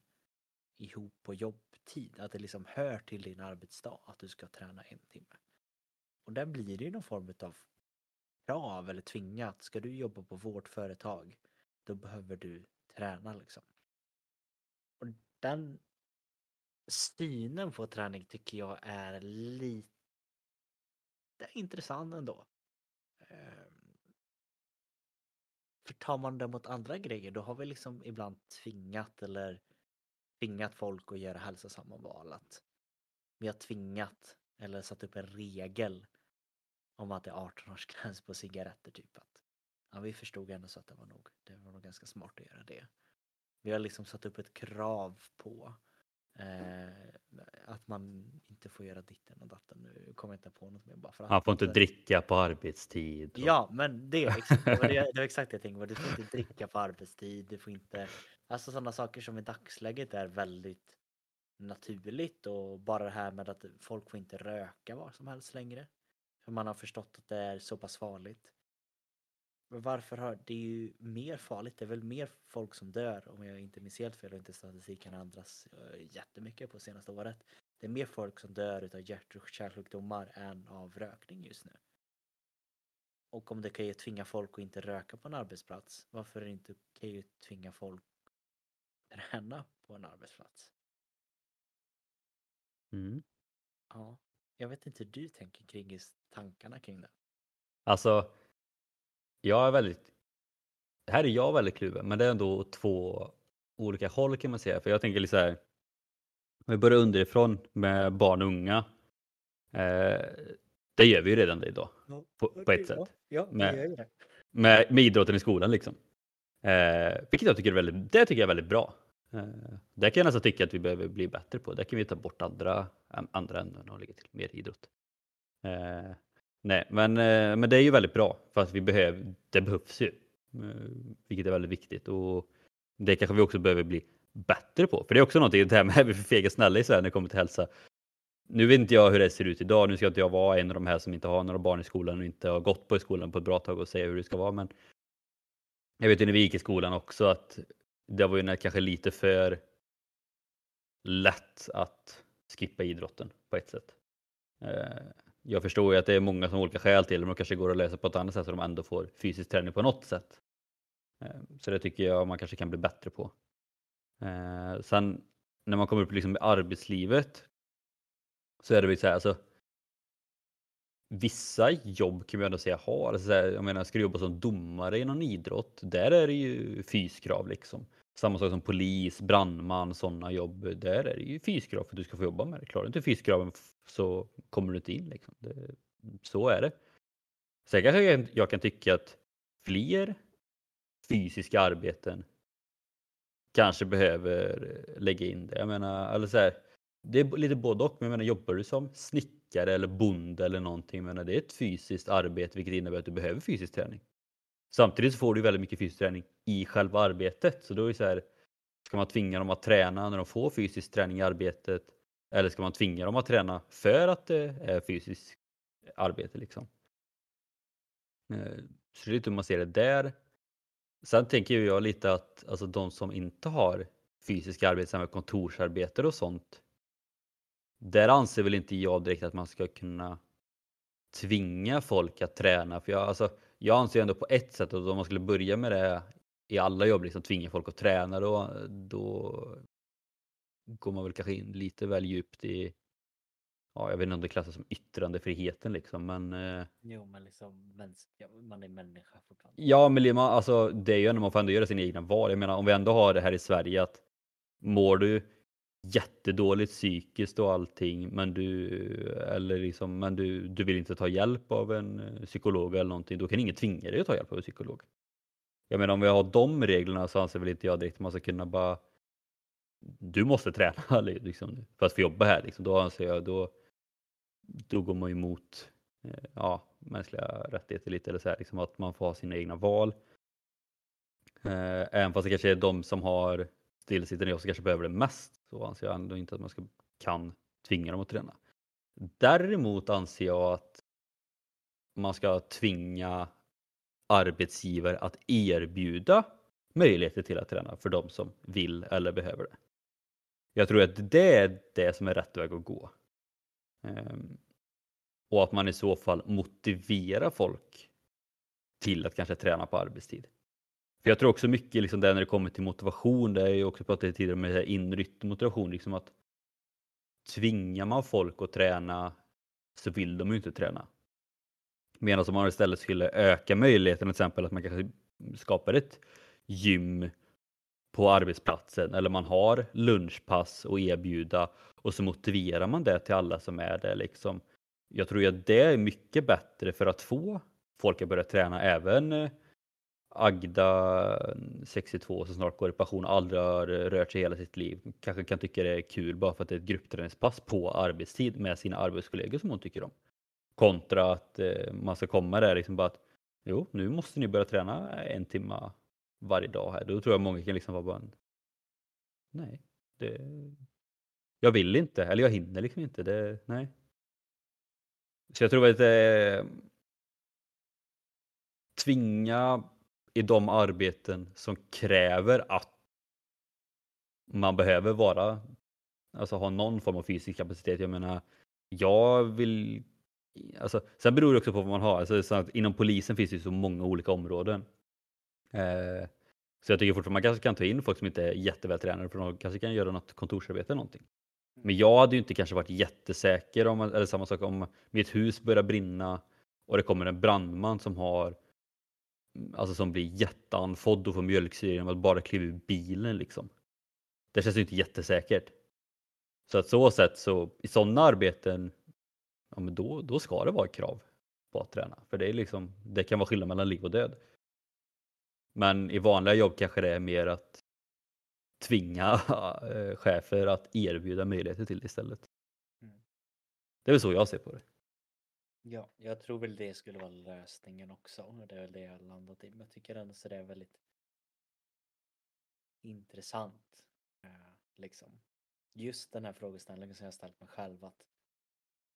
S2: ihop på jobbtid. Att det liksom hör till din arbetsdag att du ska träna en timme. Och där blir det ju någon form av krav eller tvingat. Ska du jobba på vårt företag då behöver du träna liksom. Och den synen på träning tycker jag är lite intressant ändå. Ehm. För tar man det mot andra grejer då har vi liksom ibland tvingat eller tvingat folk att göra hälsosamma val. Att vi har tvingat eller satt upp en regel om att det är 18 års gräns på cigaretter typ. Att, ja, vi förstod ändå så att det var nog, det var nog ganska smart att göra det. Vi har liksom satt upp ett krav på eh, att man inte får göra ditten och datten. Nu kommer jag inte på något mer bara för att.
S1: Han får inte dricka på arbetstid.
S2: Och... Ja, men det är exakt det, var det, det var exakt det jag tänkte. Du får inte dricka på arbetstid. Du får inte, alltså sådana saker som i dagsläget är väldigt naturligt och bara det här med att folk får inte röka var som helst längre. För man har förstått att det är så pass farligt. Men varför har det är ju mer farligt? Det är väl mer folk som dör om jag inte minns helt fel och inte statistiken ändras eh, jättemycket på senaste året. Det är mer folk som dör av hjärt och kärlsjukdomar än av rökning just nu. Och om det kan ju tvinga folk att inte röka på en arbetsplats, varför är det inte okej att tvinga folk att träna på en arbetsplats?
S1: Mm.
S2: Ja, jag vet inte hur du tänker kring tankarna kring det.
S1: Alltså, jag är väldigt... Här är jag väldigt kluven, men det är ändå två olika håll kan man säga. För jag tänker lite så här. Om vi börjar underifrån med barn och unga. Eh, det gör vi ju redan idag. Ja, på, på, ett sätt.
S2: Ja,
S1: med, med, med, idrotten i skolan liksom. Eh, vilket jag tycker är väldigt, det tycker jag är väldigt bra. Eh, det kan jag nästan tycka att vi behöver bli bättre på. Där kan vi ta bort andra, andra ämnen och lägga till mer idrott. Eh, Nej, men, eh, men det är ju väldigt bra för att vi behöver, det behövs ju. Eh, vilket är väldigt viktigt och det kanske vi också behöver bli bättre på. För det är också någonting, det här med att vi är för fega snälla i Sverige när det kommer till hälsa. Nu vet inte jag hur det ser ut idag. Nu ska inte jag vara en av de här som inte har några barn i skolan och inte har gått på i skolan på ett bra tag och säga hur det ska vara. Men jag vet ju när vi gick i skolan också att det var ju kanske lite för lätt att skippa idrotten på ett sätt. Eh, jag förstår ju att det är många som har olika skäl till det, men de kanske går att lösa på ett annat sätt så de ändå får fysisk träning på något sätt. Eh, så det tycker jag man kanske kan bli bättre på. Eh, sen när man kommer upp liksom i arbetslivet så är det väl så här, alltså vissa jobb kan man ändå säga har. Alltså, jag menar, ska du jobba som domare i någon idrott, där är det ju fyskrav liksom. Samma sak som polis, brandman, sådana jobb. Där är det ju fyskrav för att du ska få jobba med det. Klarar du inte fyskraven så kommer du inte in. Liksom. Det, så är det. Sen kanske jag, jag kan tycka att fler fysiska arbeten kanske behöver lägga in det. Jag menar, eller så här, det är lite både och. Men jag menar, jobbar du som snickare eller bonde eller någonting, menar, det är ett fysiskt arbete vilket innebär att du behöver fysisk träning. Samtidigt så får du väldigt mycket fysisk träning i själva arbetet. Så då är det så här, ska man tvinga dem att träna när de får fysisk träning i arbetet? Eller ska man tvinga dem att träna för att det är fysiskt arbete liksom? Eh, så det är lite hur man ser det där. Sen tänker jag lite att alltså de som inte har fysiska arbeten, som kontorsarbete och sånt. Där anser väl inte jag direkt att man ska kunna tvinga folk att träna. För jag, alltså, jag anser ändå på ett sätt att om man skulle börja med det i alla jobb, liksom tvinga folk att träna, då, då går man väl kanske in lite väl djupt i, ja, jag vet inte om det klassas som yttrandefriheten liksom, men. Eh,
S2: jo, men liksom, man är människa fortfarande.
S1: Ja, men alltså, det är ju ändå, man får ändå göra sina egna val. Jag menar, om vi ändå har det här i Sverige att mår du jättedåligt psykiskt och allting, men du, eller liksom, men du, du vill inte ta hjälp av en eh, psykolog eller någonting, då kan ingen tvinga dig att ta hjälp av en psykolog. Jag menar om vi har de reglerna så anser väl inte jag direkt att man ska kunna bara du måste träna liksom, för att få jobba här. Liksom. Då anser jag då, då går man emot eh, ja, mänskliga rättigheter lite eller så här, liksom att man får ha sina egna val. Eh, även fast det kanske är de som har stillasittande jobb som kanske behöver det mest så anser jag ändå inte att man ska, kan tvinga dem att träna. Däremot anser jag att man ska tvinga arbetsgivare att erbjuda möjligheter till att träna för de som vill eller behöver det. Jag tror att det är det som är rätt väg att gå. Ehm, och att man i så fall motiverar folk till att kanske träna på arbetstid. För Jag tror också mycket liksom det när det kommer till motivation, det är ju också pratat tidigare med inrytt motivation, liksom att tvingar man folk att träna så vill de ju inte träna. Medan om man istället skulle öka möjligheten, till exempel att man kanske skapar ett gym på arbetsplatsen eller man har lunchpass att erbjuda och så motiverar man det till alla som är där liksom. Jag tror att det är mycket bättre för att få folk att börja träna även eh, Agda eh, 62 som snart går i pension aldrig har eh, rört sig hela sitt liv kanske kan tycka det är kul bara för att det är ett gruppträningspass på arbetstid med sina arbetskollegor som hon tycker om. Kontra att eh, man ska komma där liksom bara att jo, nu måste ni börja träna en timme varje dag här. Då tror jag många kan liksom vara bara nej, det, jag vill inte eller jag hinner liksom inte. Det, nej. Så jag tror att det tvinga i de arbeten som kräver att man behöver vara, alltså ha någon form av fysisk kapacitet. Jag menar, jag vill, alltså, sen beror det också på vad man har. Alltså, så inom polisen finns det så många olika områden. Eh, så jag tycker fortfarande man kanske kan ta in folk som inte är jättevältränade för de kanske kan göra något kontorsarbete eller någonting. Mm. Men jag hade ju inte kanske varit jättesäker om, eller samma sak om mitt hus börjar brinna och det kommer en brandman som har alltså som blir jätteanfodd och får mjölksyra genom att bara kliva ur bilen liksom. Det känns ju inte jättesäkert. Så att så sätt så i sådana arbeten, ja men då, då ska det vara krav på att träna. För det är liksom, det kan vara skillnad mellan liv och död. Men i vanliga jobb kanske det är mer att tvinga eh, chefer att erbjuda möjligheter till det istället. Mm. Det är väl så jag ser på det.
S2: Ja, jag tror väl det skulle vara lösningen också. Och det är väl det jag landat i. Men jag tycker ändå så det är väldigt intressant. eh, Liksom. Just den här frågeställningen som jag ställt mig själv att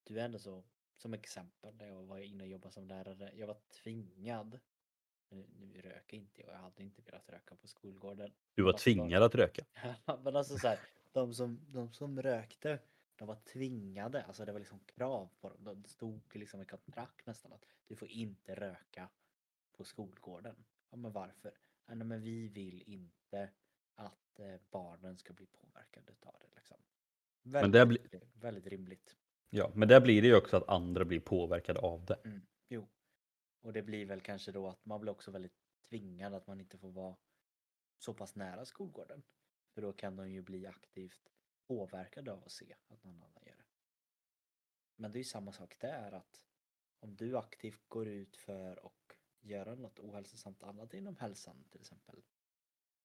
S2: du är ändå så, som exempel, där jag var inne och jobbade som lärare. Jag var tvingad. Nu, nu röker inte jag, jag hade inte velat röka på skolgården.
S1: Du var
S2: Alltså-
S1: tvingad att röka.
S2: Men alltså så här, de som, de som rökte, de var tvingade, alltså det var liksom krav på dem. Det stod liksom i kontrakt nästan att du får inte röka på skolgården. Ja men varför? Ja, men vi vill inte att eh, barnen ska bli påverkade utav det liksom. Väldigt,
S1: där blir-
S2: väldigt rimligt.
S1: Ja, men där blir det ju också att andra blir påverkade av det.
S2: Mm, jo. Och det blir väl kanske då att man blir också väldigt tvingad att man inte får vara så pass nära skolgården. För då kan de ju bli aktivt påverkade av att se att någon annan gör det. Men det är ju samma sak där att om du aktivt går ut för att göra något ohälsosamt annat inom hälsan till exempel.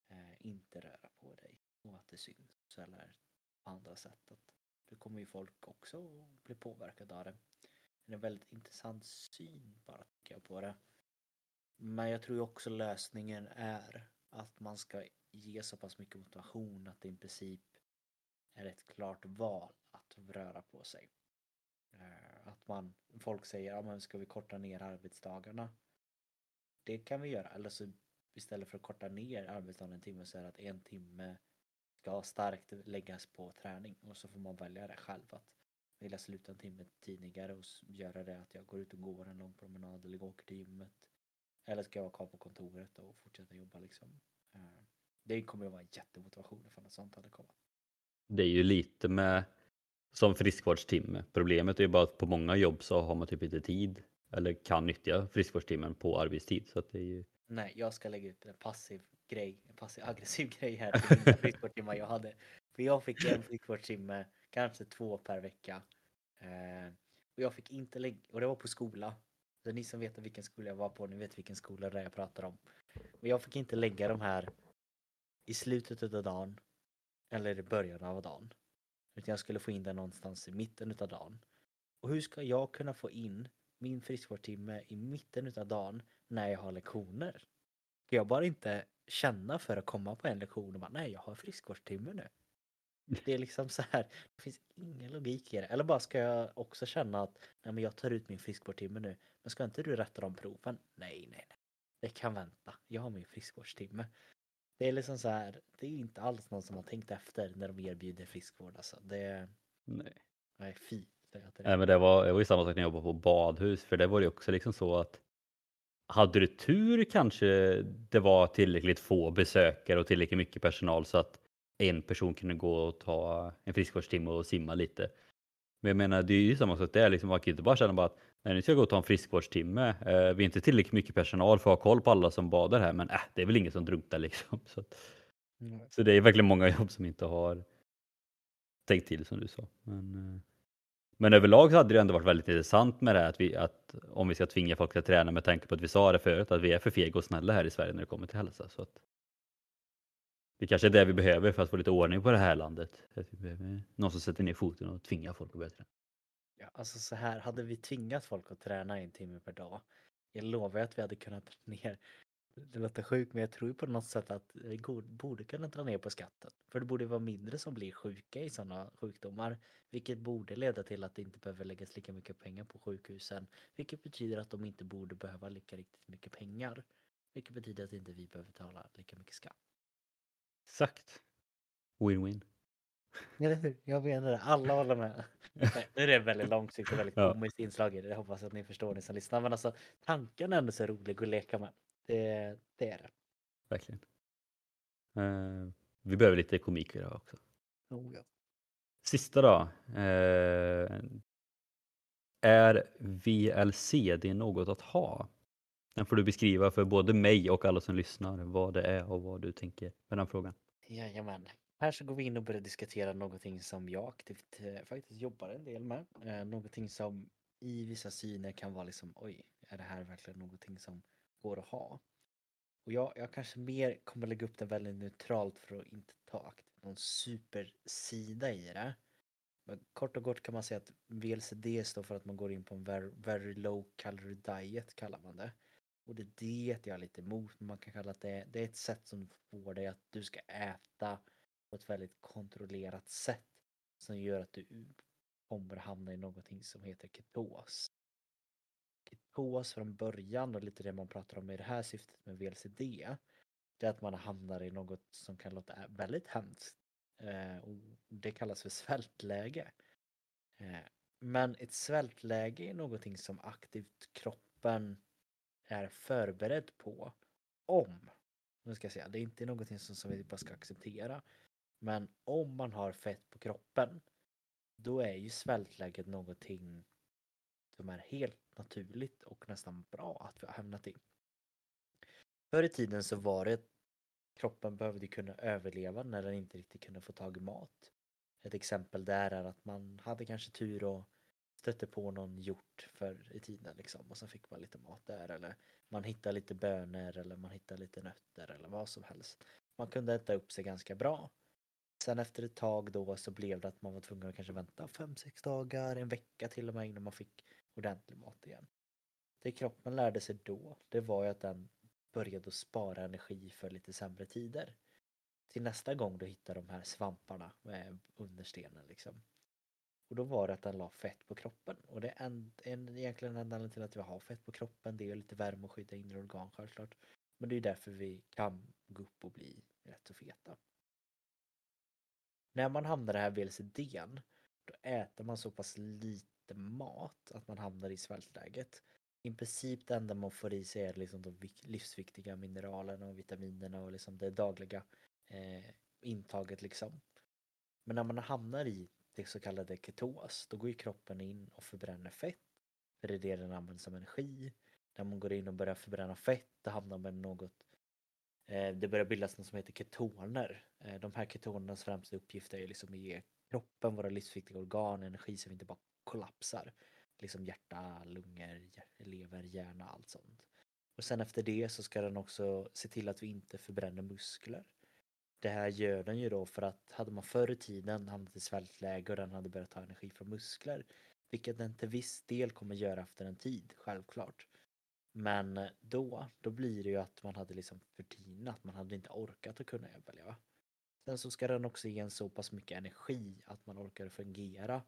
S2: Eh, inte röra på dig och att det syns eller på andra sätt. Att då kommer ju folk också bli påverkade av det. Det är en väldigt intressant syn bara tycker jag på det. Men jag tror ju också lösningen är att man ska ge så pass mycket motivation att det i princip är ett klart val att röra på sig. Eh, att man, folk säger, ja men ska vi korta ner arbetsdagarna? Det kan vi göra, eller så istället för att korta ner arbetsdagen en timme så är det att en timme ska starkt läggas på träning och så får man välja det själv att vilja sluta en timme tidigare och göra det att jag går ut och går en lång promenad eller åker till gymmet. Eller ska jag vara kvar på kontoret och fortsätta jobba liksom. Eh, det kommer ju vara en jättemotivation ifall något sånt hade kommit.
S1: Det är ju lite med som friskvårdstimme. Problemet är ju bara att på många jobb så har man typ inte tid eller kan nyttja friskvårdstimmen på arbetstid. Så att det är ju,
S2: Nej, jag ska lägga ut en passiv grej, en passiv aggressiv grej här till mina friskvårdstimmar jag hade. För jag fick en friskvårdstimme, kanske två per vecka. Eh, och jag fick inte lägga, och det var på skola. Så ni som vet vilken skola jag var på, ni vet vilken skola det är jag pratar om. Men jag fick inte lägga de här i slutet av dagen eller i början av dagen. Utan jag skulle få in den någonstans i mitten utav dagen. Och hur ska jag kunna få in min friskvårdstimme i mitten utav dagen när jag har lektioner? Ska jag bara inte känna för att komma på en lektion och bara nej, jag har friskvårdstimme nu. Det är liksom så här, det finns ingen logik i det. Eller bara ska jag också känna att nej, men jag tar ut min friskvårdstimme nu. Men ska inte du rätta de proven? Nej, nej, nej. Det kan vänta. Jag har min friskvårdstimme. Det är liksom så här, det är inte alls någon som har tänkt efter när de erbjuder friskvård alltså. Det
S1: nej.
S2: nej, fy.
S1: Nej, men det var, det var ju samma sak när jag jobbade på badhus, för det var ju också liksom så att hade du tur kanske det var tillräckligt få besökare och tillräckligt mycket personal så att en person kunde gå och ta en friskvårdstimme och simma lite. Men jag menar, det är ju samma sak där, liksom, man kan ju inte bara känna bara att nej, nu ska jag gå och ta en friskvårdstimme. Eh, vi är inte tillräckligt mycket personal för att ha koll på alla som badar här, men äh, det är väl ingen som drunknar liksom. Så, att, så det är verkligen många jobb som inte har tänkt till som du sa. Men, eh, men överlag så hade det ändå varit väldigt intressant med det här att, vi, att om vi ska tvinga folk att träna med tanke på att vi sa det förut att vi är för fega och snälla här i Sverige när det kommer till hälsa. Så att det kanske är det vi behöver för att få lite ordning på det här landet. Att vi behöver någon som sätter ner foten och tvingar folk att börja träna.
S2: Ja, alltså så här, hade vi tvingat folk att träna en timme per dag, jag lovar att vi hade kunnat dra ner, det låter sjukt men jag tror ju på något sätt att vi borde kunna dra ner på skatten. För det borde vara mindre som blir sjuka i sådana sjukdomar, vilket borde leda till att det inte behöver läggas lika mycket pengar på sjukhusen, vilket betyder att de inte borde behöva lika riktigt mycket pengar, vilket betyder att inte vi behöver betala lika mycket skatt.
S1: Exakt. Win-win.
S2: Eller hur? Jag menar det, alla håller med. Nej, Nu är det väldigt långsiktigt och väldigt
S1: Ja.
S2: komiskt inslag i det. Jag hoppas att ni förstår ni som lyssnar. Men alltså tanken är ändå så rolig att leka med. Det, det är det.
S1: Verkligen. Eh, vi behöver lite komik i det här också.
S2: Oh, ja.
S1: Sista då. Eh, är VLCD något att ha? Den får du beskriva för både mig och alla som lyssnar vad det är och vad du tänker med den frågan.
S2: Jajamän. Här så går vi in och börjar diskutera någonting som jag aktivt eh, faktiskt jobbar en del med. Eh, någonting som i vissa syner kan vara liksom oj, är det här verkligen någonting som går att ha? Och jag, jag kanske mer kommer lägga upp det väldigt neutralt för att inte ta aktivt någon supersida i det. Men kort och gott kan man säga att VLCD står för att man går in på en very, very low calorie diet kallar man det. Och det är det jag är lite emot, men man kan kalla det, det är ett sätt som får dig att du ska äta på ett väldigt kontrollerat sätt som gör att du kommer hamna i någonting som heter ketos. Ketos från början och lite det man pratar om i det här syftet med VLCD det är att man hamnar i något som kan låta väldigt hemskt. Eh, och det kallas för svältläge. Eh, men ett svältläge är någonting som aktivt kroppen är förberedd på om, nu ska jag säga, det är inte någonting som, som vi bara ska acceptera, men om man har fett på kroppen, då är ju svältläget någonting som är helt naturligt och nästan bra att vi har hamnat i. Förr i tiden så var det kroppen behövde kunna överleva när den inte riktigt kunde få tag i mat. Ett exempel där är att man hade kanske tur och stötte på någon hjort förr i tiden liksom och sen fick man lite mat där eller man hittade lite bönor eller man hittade lite nötter eller vad som helst. Man kunde äta upp sig ganska bra. Sen efter ett tag då så blev det att man var tvungen att kanske vänta 5-6 dagar, en vecka till och med innan man fick ordentlig mat igen. Det kroppen lärde sig då, det var ju att den började att spara energi för lite sämre tider. Till nästa gång du hittar de här svamparna under stenen. liksom. Och då var det att den la fett på kroppen. Och det är en, en, egentligen en anledning till att vi har fett på kroppen. Det är lite värme och skydda inre organ självklart. Men det är därför vi kan gå upp och bli rätt så feta. När man hamnar i det här VLCDn, då äter man så pass lite mat att man hamnar i svältläget. I princip det enda man får i sig är liksom de livsviktiga mineralerna och vitaminerna och liksom det dagliga eh, intaget liksom. Men när man hamnar i det så kallade ketos, då går ju kroppen in och förbränner fett. För det är det den använder som energi. När man går in och börjar förbränna fett, då hamnar man i något Eh, det börjar bildas något som heter ketoner. Eh, de här ketonernas främsta uppgift är liksom att ge kroppen, våra livsviktiga organ, energi så vi inte bara kollapsar. Liksom hjärta, lungor, lever, hjärna, allt sånt. Och sen efter det så ska den också se till att vi inte förbränner muskler. Det här gör den ju då för att hade man förr i tiden hamnat i svältläge och den hade börjat ta energi från muskler, vilket den till viss del kommer göra efter en tid, självklart. Men då, då blir det ju att man hade liksom förtinat, man hade inte orkat att kunna överleva. Sen så ska den också ge en så pass mycket energi att man orkar fungera.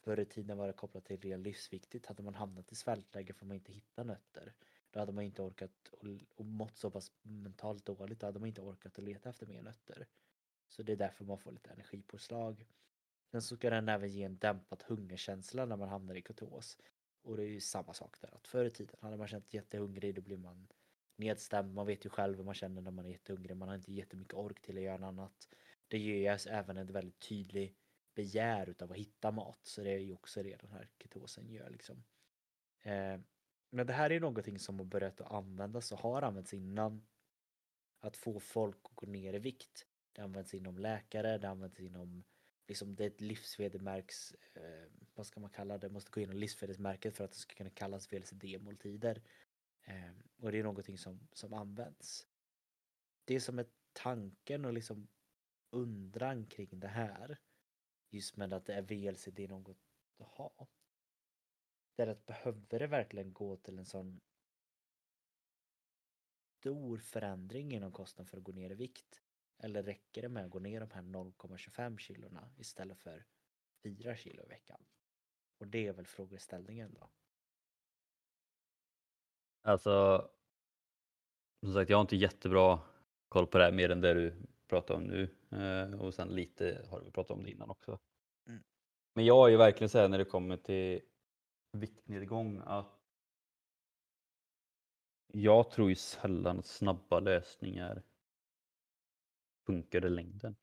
S2: Förr i tiden var det kopplat till det livsviktigt. Hade man hamnat i svältläge för man inte hittar nötter, då hade man inte orkat och, och mått så pass mentalt dåligt, då hade man inte orkat att leta efter mer nötter. Så det är därför man får lite energipåslag. Sen så ska den även ge en dämpad hungerkänsla när man hamnar i ketos. Och det är ju samma sak där, att förr i tiden hade man känt jättehungrig, då blir man nedstämd. Man vet ju själv hur man känner när man är jättehungrig. Man har inte jättemycket ork till att göra något annat. Det ger ju även en väldigt tydlig begär utav att hitta mat. Så det är ju också det den här ketosen gör liksom. Eh, men det här är någonting som har börjat att användas och har använts innan. Att få folk att gå ner i vikt. Det används inom läkare, det används inom liksom det är ett livsvedermärks, eh, vad ska man kalla det, måste gå igenom livsvedermärket för att det ska kunna kallas VLCD-måltider. Eh, och det är någonting som, som används. Det som är tanken och liksom undran kring det här, just med att det är VLCD något att ha. Det är att behöver det verkligen gå till en sån stor förändring inom kosten för att gå ner i vikt? Eller räcker det med att gå ner de här 0,25 kilorna istället för 4 kilo i veckan? Och det är väl frågeställningen då.
S1: Alltså, som sagt, jag har inte jättebra koll på det här mer än det du pratar om nu. Eh, och sen lite har vi pratat om det innan också.
S2: Mm.
S1: Men jag är ju verkligen så här när det kommer till viktnedgång att jag tror ju sällan att snabba lösningar funkar i längden.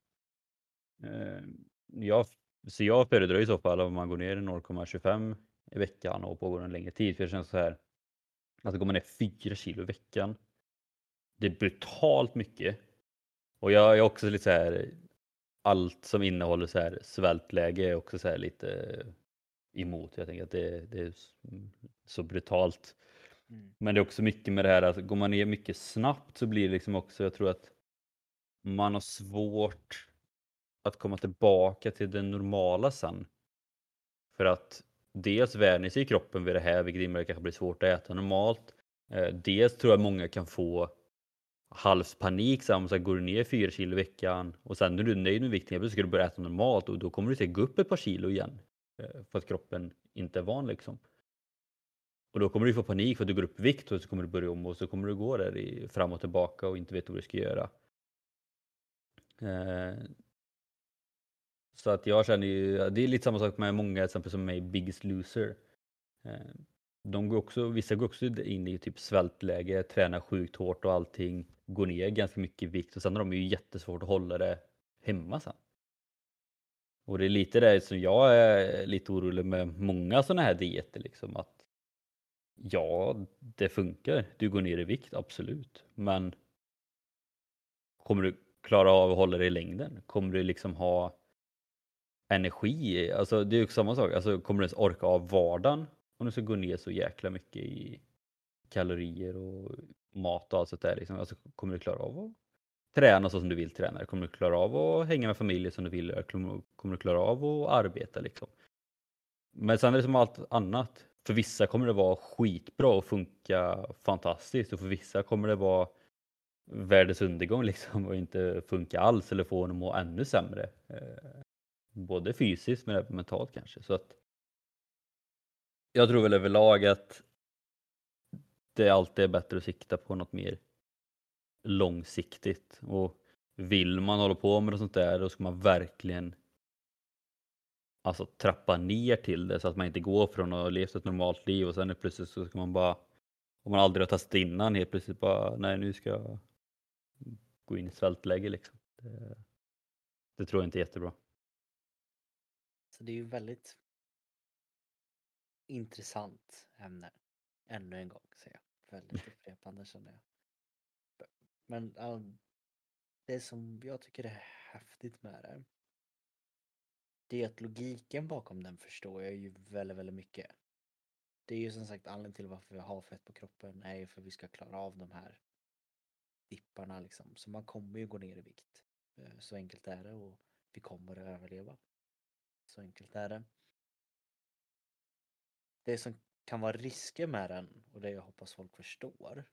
S1: Eh, jag, så jag föredrar i så fall om man går ner i 0,25 i veckan och pågår en längre tid. För det känns så här, att går man ner 4 kilo i veckan, det är brutalt mycket. Och jag är också lite så här, allt som innehåller så här svältläge är också så här lite emot. Jag tänker att det, det är så brutalt.
S2: Mm.
S1: Men det är också mycket med det här att går man ner mycket snabbt så blir det liksom också, jag tror att man har svårt att komma tillbaka till det normala sen. För att dels vänjer sig kroppen vid det här vilket innebär att det kanske blir svårt att äta normalt. Eh, dels tror jag många kan få halvpanik så här, går du ner fyra kilo i veckan och sen när du är nöjd med vikten så ska du börja äta normalt och då kommer du se gå upp ett par kilo igen. Eh, för att kroppen inte är van liksom. Och då kommer du få panik för att du går upp i vikt och så kommer du börja om och så kommer du gå där i, fram och tillbaka och inte vet vad du ska göra. Eh, så att jag känner ju, det är lite samma sak med många exempel som mig i Biggest Loser. Eh, de går också, vissa går också in i typ svältläge, tränar sjukt hårt och allting, går ner ganska mycket i vikt och sen har de ju jättesvårt att hålla det hemma sen. Och det är lite det som jag är lite orolig med många sådana här dieter liksom att ja, det funkar. Du går ner i vikt, absolut. Men kommer du klara av att hålla det i längden? Kommer du liksom ha energi? Alltså det är ju samma sak. Alltså kommer du ens orka av vardagen om du ska gå ner så jäkla mycket i kalorier och mat och allt sånt där. Liksom. Alltså, kommer du klara av att träna så som du vill träna? Kommer du klara av att hänga med familjen som du vill? Kommer du klara av att arbeta liksom? Men sen är det som allt annat. För vissa kommer det vara skitbra och funka fantastiskt och för vissa kommer det vara världens undergång liksom och inte funka alls eller få en att må ännu sämre. Eh, både fysiskt men även mentalt kanske. Så att jag tror väl överlag att det alltid är bättre att sikta på något mer långsiktigt och vill man hålla på med något sånt där då ska man verkligen alltså trappa ner till det så att man inte går från att ha levt ett normalt liv och sen plötsligt så ska man bara om man aldrig har testat innan helt plötsligt bara nej nu ska jag gå in i svältläge liksom. Det, det tror jag inte är jättebra.
S2: Så det är ju väldigt intressant ämne. Ännu en gång säger jag. Väldigt upprepande känner jag. Men um, det som jag tycker är häftigt med det. Det är att logiken bakom den förstår jag ju väldigt, väldigt mycket. Det är ju som sagt anledningen till varför vi har fett på kroppen är ju för att vi ska klara av de här dipparna liksom. Så man kommer ju gå ner i vikt. Eh, så enkelt är det och vi kommer att överleva. Så enkelt är det. Det som kan vara risker med den och det jag hoppas folk förstår.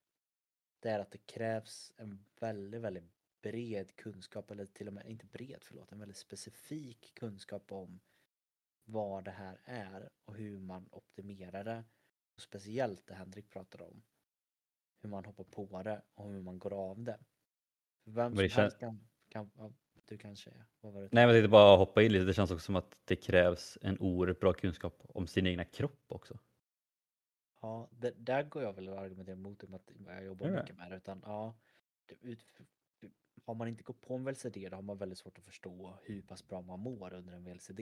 S2: Det är att det krävs en väldigt, väldigt bred kunskap eller till och med, inte bred förlåt, en väldigt specifik kunskap om vad det här är och hur man optimerar det. Och speciellt det Henrik pratade om. Hur man hoppar på det och hur man går av det. Vem som helst kan, kan, du kanske, vad var det?
S1: Nej, men jag tänkte bara hoppa in lite. Det känns också som att det krävs en oerhört bra kunskap om sin egna kropp också.
S2: Ja, det, där går jag väl och argumenterar emot det att jag jobbar mm. mycket med det. Utan, ja, det, har man inte gått på en VLCD då har man väldigt svårt att förstå hur pass bra man mår under en VLCD.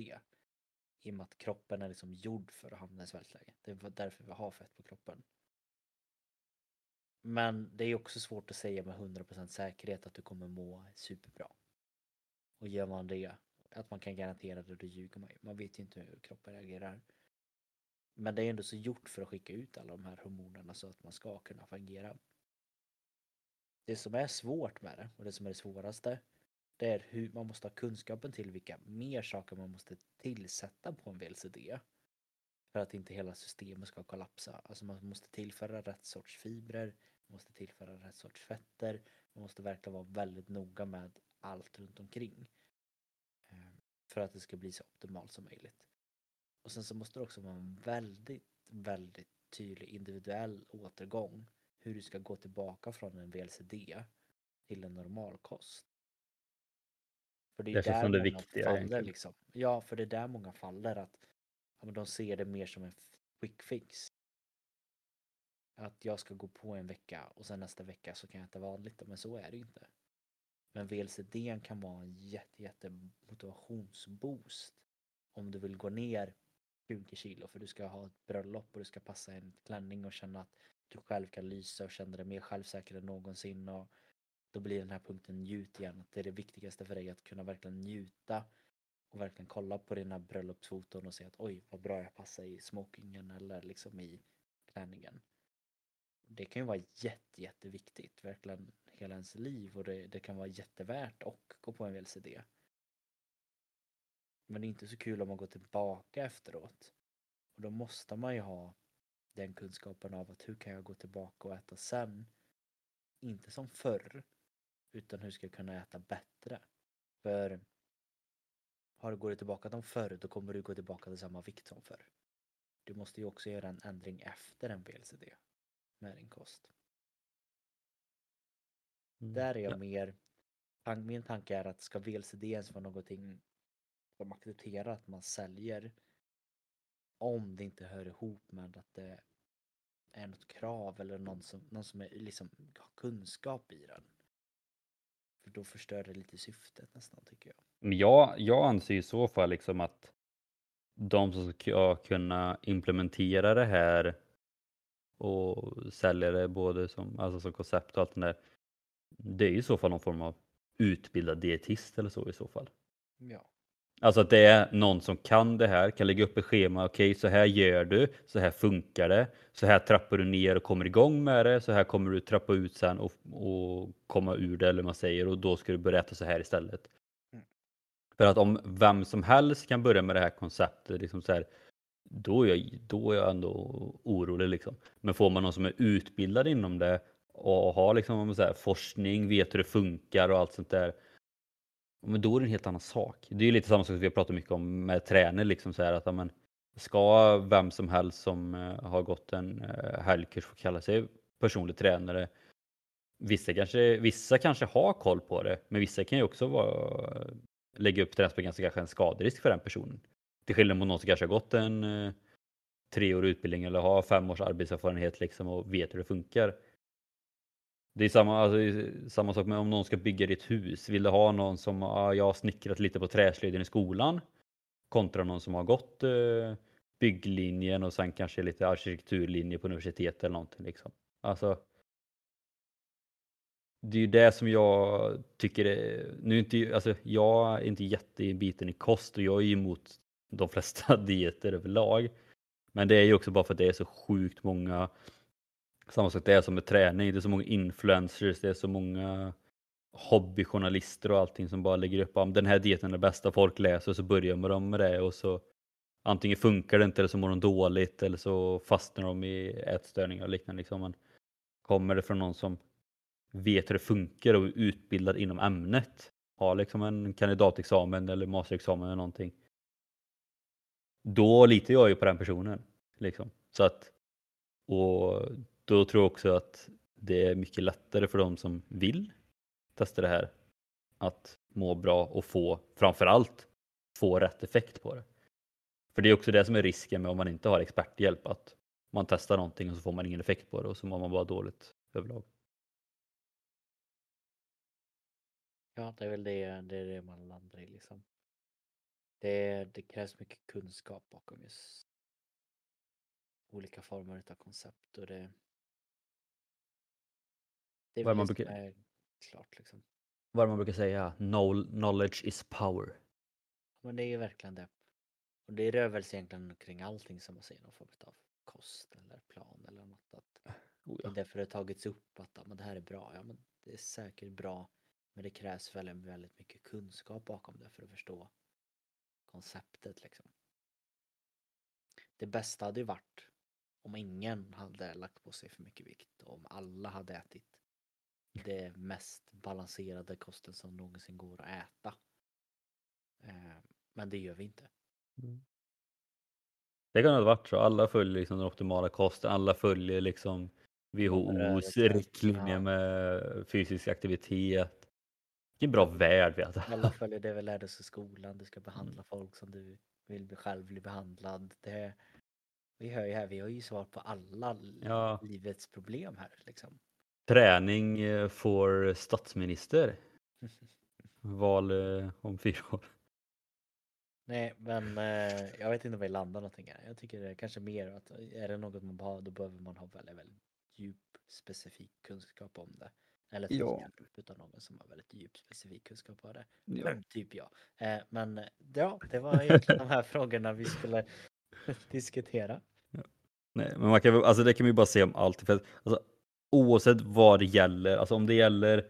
S2: I och med att kroppen är liksom gjord för att hamna i svältläge. Det är därför vi har fett på kroppen. Men det är också svårt att säga med 100% säkerhet att du kommer må superbra. Och gör man det, att man kan garantera det, då ljuger man ju. Man vet ju inte hur kroppen reagerar. Men det är ändå så gjort för att skicka ut alla de här hormonerna så att man ska kunna fungera. Det som är svårt med det och det som är det svåraste det är hur man måste ha kunskapen till vilka mer saker man måste tillsätta på en VLCD. För att inte hela systemet ska kollapsa. Alltså man måste tillföra rätt sorts fibrer, man måste tillföra rätt sorts fetter. Man måste verkligen vara väldigt noga med allt runt omkring. Ehm, för att det ska bli så optimalt som möjligt. Och sen så måste det också vara en väldigt, väldigt tydlig individuell återgång. Hur du ska gå tillbaka från en VLCD till en normalkost.
S1: För det är, det är där det viktiga
S2: faller, liksom. Ja, för det är där många faller att ja, men de ser det mer som en quick fix. Att jag ska gå på en vecka och sen nästa vecka så kan jag äta vanligt. Men så är det ju inte. Men VLCD kan vara en jätte, jätte motivationsboost om du vill gå ner 20 kilo för du ska ha ett bröllop och du ska passa en klänning och känna att du själv kan lysa och känna dig mer självsäker än någonsin och då blir den här punkten njut igen. Att det är det viktigaste för dig att kunna verkligen njuta och verkligen kolla på dina bröllopsfoton och se att oj vad bra jag passar i smokingen eller liksom i klänningen. Det kan ju vara jätte, jätteviktigt, verkligen hela ens liv och det, det kan vara jättevärt att gå på en VLCD. Men det är inte så kul om man går tillbaka efteråt. Och då måste man ju ha den kunskapen av att hur kan jag gå tillbaka och äta sen? Inte som förr, utan hur ska jag kunna äta bättre? För har du gått tillbaka som förr, då kommer du gå tillbaka till samma vikt som förr. Du måste ju också göra en ändring efter en VLCD med din kost.
S1: Mm.
S2: Där är jag
S1: Ja.
S2: mer, min tanke är att ska VLCD ens vara någonting de accepterar att man säljer om det inte hör ihop med att det är något krav eller någon som, någon som är, liksom, har kunskap i den. För då förstör det lite syftet nästan tycker jag.
S1: Men jag, jag anser i så fall liksom att de som ska kunna implementera det här och sälja det både som, alltså som koncept och allt det där. Det är i så fall någon form av utbildad dietist eller så i så fall.
S2: Ja.
S1: Alltså att det är någon som kan det här, kan lägga upp ett schema. Okej, så här gör du, så här funkar det. Så här trappar du ner och kommer igång med det. Så här kommer du trappa ut sen och, och komma ur det eller vad man säger och då ska du börja äta så här istället.
S2: Mm.
S1: För att om vem som helst kan börja med det här konceptet, liksom så här, då, är jag, då är jag ändå orolig. Liksom. Men får man någon som är utbildad inom det och har liksom, så här, forskning, vet hur det funkar och allt sånt där. Men då är det en helt annan sak. Det är ju lite samma sak som vi har pratat mycket om med träning. Liksom så här, att, amen, ska vem som helst som eh, har gått en uh, helgkurs få kalla sig personlig tränare? Vissa kanske, vissa kanske har koll på det, men vissa kan ju också vara, lägga upp träningsprogram som kanske är en skaderisk för den personen. Till skillnad mot någon som kanske har gått en eh, treårig utbildning eller har fem års arbetserfarenhet liksom och vet hur det funkar. Det är samma, alltså, det är samma sak med om någon ska bygga ditt hus. Vill du ha någon som ah, jag har snickrat lite på träslöjden i skolan kontra någon som har gått eh, bygglinjen och sen kanske lite arkitekturlinje på universitetet eller någonting. Liksom. Alltså, det är ju det som jag tycker är, nu är inte, alltså, jag är inte jätteinbiten i kost och jag är emot de flesta dieter överlag. Men det är ju också bara för att det är så sjukt många samma sak det är som med träning, det är så många influencers, det är så många hobbyjournalister och allting som bara lägger upp om den här dieten är det bästa folk läser och så börjar med med det och så antingen funkar det inte eller så mår de dåligt eller så fastnar de i ätstörningar och liknande. Liksom. Men kommer det från någon som vet hur det funkar och är utbildad inom ämnet, har liksom en kandidatexamen eller masterexamen eller någonting. Då litar jag ju på den personen. Liksom. Så att, och då tror jag också att det är mycket lättare för de som vill testa det här att må bra och få framförallt få rätt effekt på det. För det är också det som är risken med om man inte har experthjälp att man testar någonting och så får man ingen effekt på det och så mår man bara dåligt överlag.
S2: Ja, det är väl det, det, är det man landar i liksom. Det, det krävs mycket kunskap bakom just olika former av koncept och det det är
S1: Vad man
S2: det
S1: brukar-
S2: är klart liksom.
S1: Vad är det man brukar säga? Knowl- Knowledge is power.
S2: Men det är ju verkligen det. Och det rör väl sig egentligen kring allting som man säger någon form av kost eller plan eller något. Att
S1: Oh,
S2: det
S1: ja.
S2: är därför det har tagits upp att ja, men det här är bra. Ja, men det är säkert bra. Men det krävs väldigt, väldigt mycket kunskap bakom det för att förstå konceptet liksom. Det bästa hade ju varit om ingen hade lagt på sig för mycket vikt och om alla hade ätit det mest balanserade kosten som någonsin går att äta. Eh, Men det gör vi inte.
S1: Det kan ha varit så. Alla följer liksom den optimala kosten. Alla följer liksom WHOs riktlinjer med fysisk aktivitet. Vilken bra värld vi har.
S2: Alla följer det vi lärde oss i skolan. Du ska behandla folk som du vill bli själv bli behandlad. Det, vi hör ju här, vi har ju svar på alla
S1: Ja.
S2: livets problem här liksom.
S1: Träning eh, för statsminister. Val eh, om fyra år.
S2: Nej, men eh, jag vet inte var vi landar någonting här. Jag tycker det är kanske mer att är det något man har, då behöver man ha väldigt, väldigt djup specifik kunskap om det. Eller
S1: Ja.
S2: hjälp utav någon som har väldigt djup specifik kunskap om det. Typ jag. Eh, men eh, ja, det var egentligen de här frågorna vi skulle diskutera.
S1: Nej, men man kan, alltså det kan ju bara se om allt. För alltså, oavsett vad det gäller, alltså om det gäller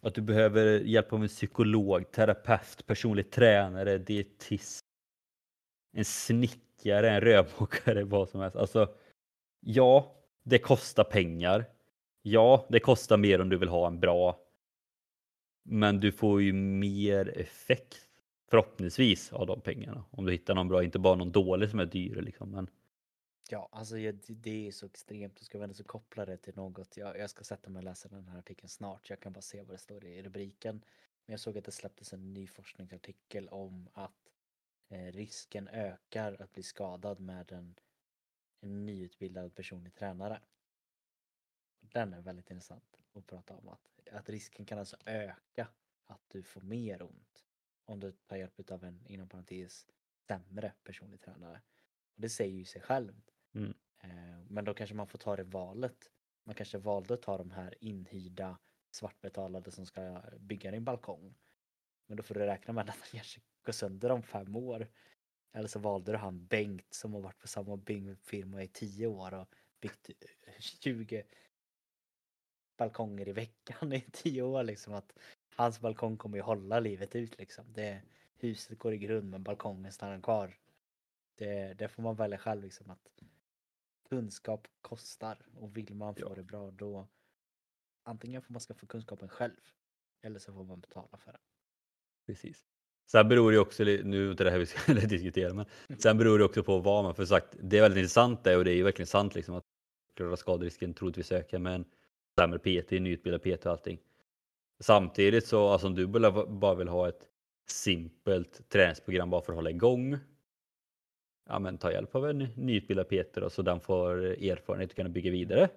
S1: att du behöver hjälp av en psykolog, terapeut, personlig tränare, dietist, en snickare, en rörmokare, vad som helst. Alltså, ja, det kostar pengar. Ja, det kostar mer om du vill ha en bra. Men du får ju mer effekt förhoppningsvis av de pengarna. Om du hittar någon bra, inte bara någon dålig som är dyr liksom. Men
S2: Ja, alltså det- det är så extremt. Du ska väl så koppla det till något. Jag, jag ska sätta mig och läsa den här artikeln snart. Jag kan bara se vad det står i rubriken. Men jag såg att det släpptes en ny forskningsartikel om att eh, risken ökar att bli skadad med en, en nyutbildad personlig tränare. Den är väldigt intressant att prata om. Att, att risken kan alltså öka att du får mer ont om du tar hjälp av en, inom parentes, sämre personlig tränare. Och det säger ju sig självt.
S1: Mm.
S2: Eh, Men då kanske man får ta det valet. Man kanske valde att ta de här inhyrda svartbetalade som ska bygga din balkong. Men då får du räkna med att den kanske går sönder om fem år. Eller så valde du han Bengt som har varit på samma byggfirma i tio år och byggt eh, 20 balkonger i veckan i tio år. Liksom att hans balkong kommer ju hålla livet ut liksom. Det, huset går i grund men balkongen stannar kvar. Det, det får man välja själv liksom att kunskap kostar och vill man få
S1: Ja.
S2: det bra då antingen får man skaffa kunskapen själv eller så får man betala för det.
S1: Precis. Sen beror det också, nu är inte det här vi ska diskutera, men sen beror det också på vad man, för sagt, det är väldigt intressant det och det är ju verkligen sant liksom att skaderisken troligtvis ökar med en sämre PT, nyutbildad PT och allting. Samtidigt så, alltså om du bara vill ha ett simpelt träningsprogram bara för att hålla igång. Ja men ta hjälp av en nyutbildad PT då, så den får erfarenhet och kan bygga vidare.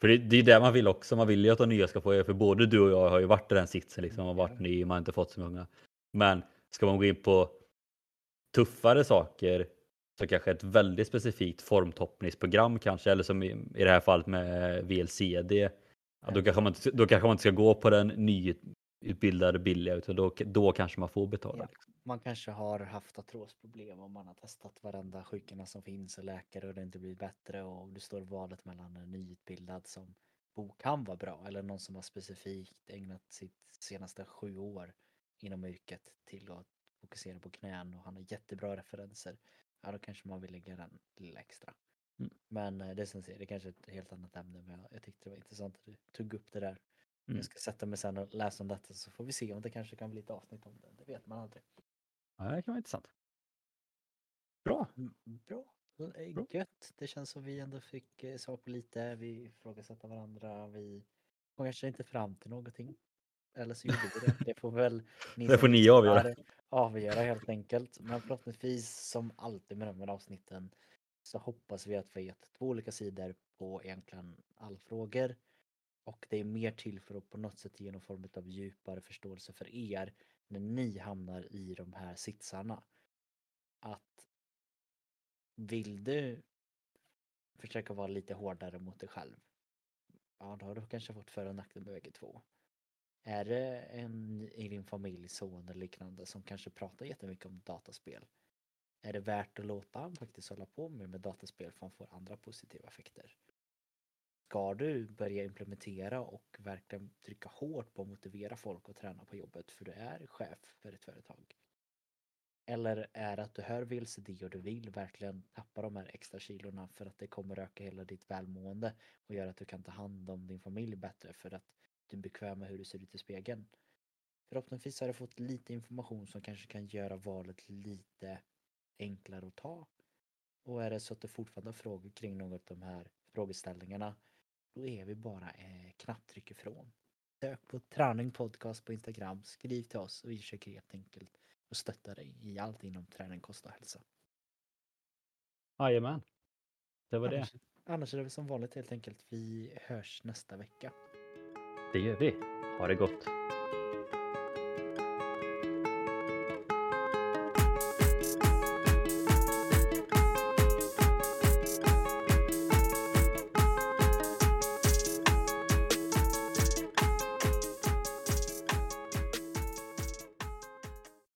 S1: För det, det är det man vill också, man vill ju att de nya ska få, för både du och jag har ju varit i den sitsen liksom, man har varit ny, man har inte fått så många. Men ska man gå in på tuffare saker så kanske ett väldigt specifikt formtoppningsprogram kanske, eller som i, i det här fallet med VLCD. Ja, då, kanske man, då kanske man inte ska gå på den nyutbildade billiga utan då, då kanske man får betala.
S2: Ja.
S1: Liksom.
S2: Man kanske har haft artrosproblem och man har testat varenda sjukdomar som finns och läkare och det inte blivit bättre och du står valet mellan en nyutbildad som kan vara bra eller någon som har specifikt ägnat sitt senaste sju år inom yrket till att fokusera på knän och han har jättebra referenser. Ja, då kanske man vill lägga den lilla extra.
S1: Mm.
S2: Men eh, det är som säger, det är kanske är ett helt annat ämne men jag, jag tyckte det var intressant att du tog upp det där.
S1: Mm.
S2: Jag ska sätta mig sen och läsa om detta så får vi se om det kanske kan bli ett avsnitt om det. Det vet man aldrig.
S1: Ja, det kan vara intressant. Bra.
S2: Mm, Bra. Eh,
S1: Bra.
S2: Gött. Det känns som vi ändå fick eh, svar på lite. Vi ifrågasatte varandra. Vi kom kanske inte fram till någonting. Eller så gjorde vi det. Det får väl ni
S1: Det får ni avgöra.
S2: avgöra helt enkelt. Men förhoppningsvis som alltid med de här avsnitten så hoppas vi att vi har gett två olika sidor på egentligen alla frågor. Och det är mer till för att på något sätt ge någon form av djupare förståelse för er när ni hamnar i de här sitsarna. Att vill du försöka vara lite hårdare mot dig själv? Ja, då har du kanske fått för och nackdel med bägge två. Är det en i din familj, son eller liknande som kanske pratar jättemycket om dataspel? Är det värt att låta han faktiskt hålla på med, med dataspel för han får andra positiva effekter? Ska du börja implementera och verkligen trycka hårt på att motivera folk att träna på jobbet för du är chef för ett företag? Eller är det att du hör vilse det och du vill verkligen tappa de här extra kilorna för att det kommer öka hela ditt välmående och göra att du kan ta hand om din familj bättre för att du är bekväm med hur du ser ut i spegeln. Förhoppningsvis har du fått lite information som kanske kan göra valet lite enklare att ta. Och är det så att du fortfarande har frågor kring något av de här frågeställningarna då är vi bara eh, knapptryck ifrån. Sök på Träning Podcast på Instagram, skriv till oss och vi försöker helt enkelt att stötta dig i allt inom träning, kost och hälsa.
S1: Jajamän. Det var det.
S2: Annars, annars är det väl som vanligt helt enkelt. Vi hörs nästa vecka.
S1: Det gör vi. Ha det gott.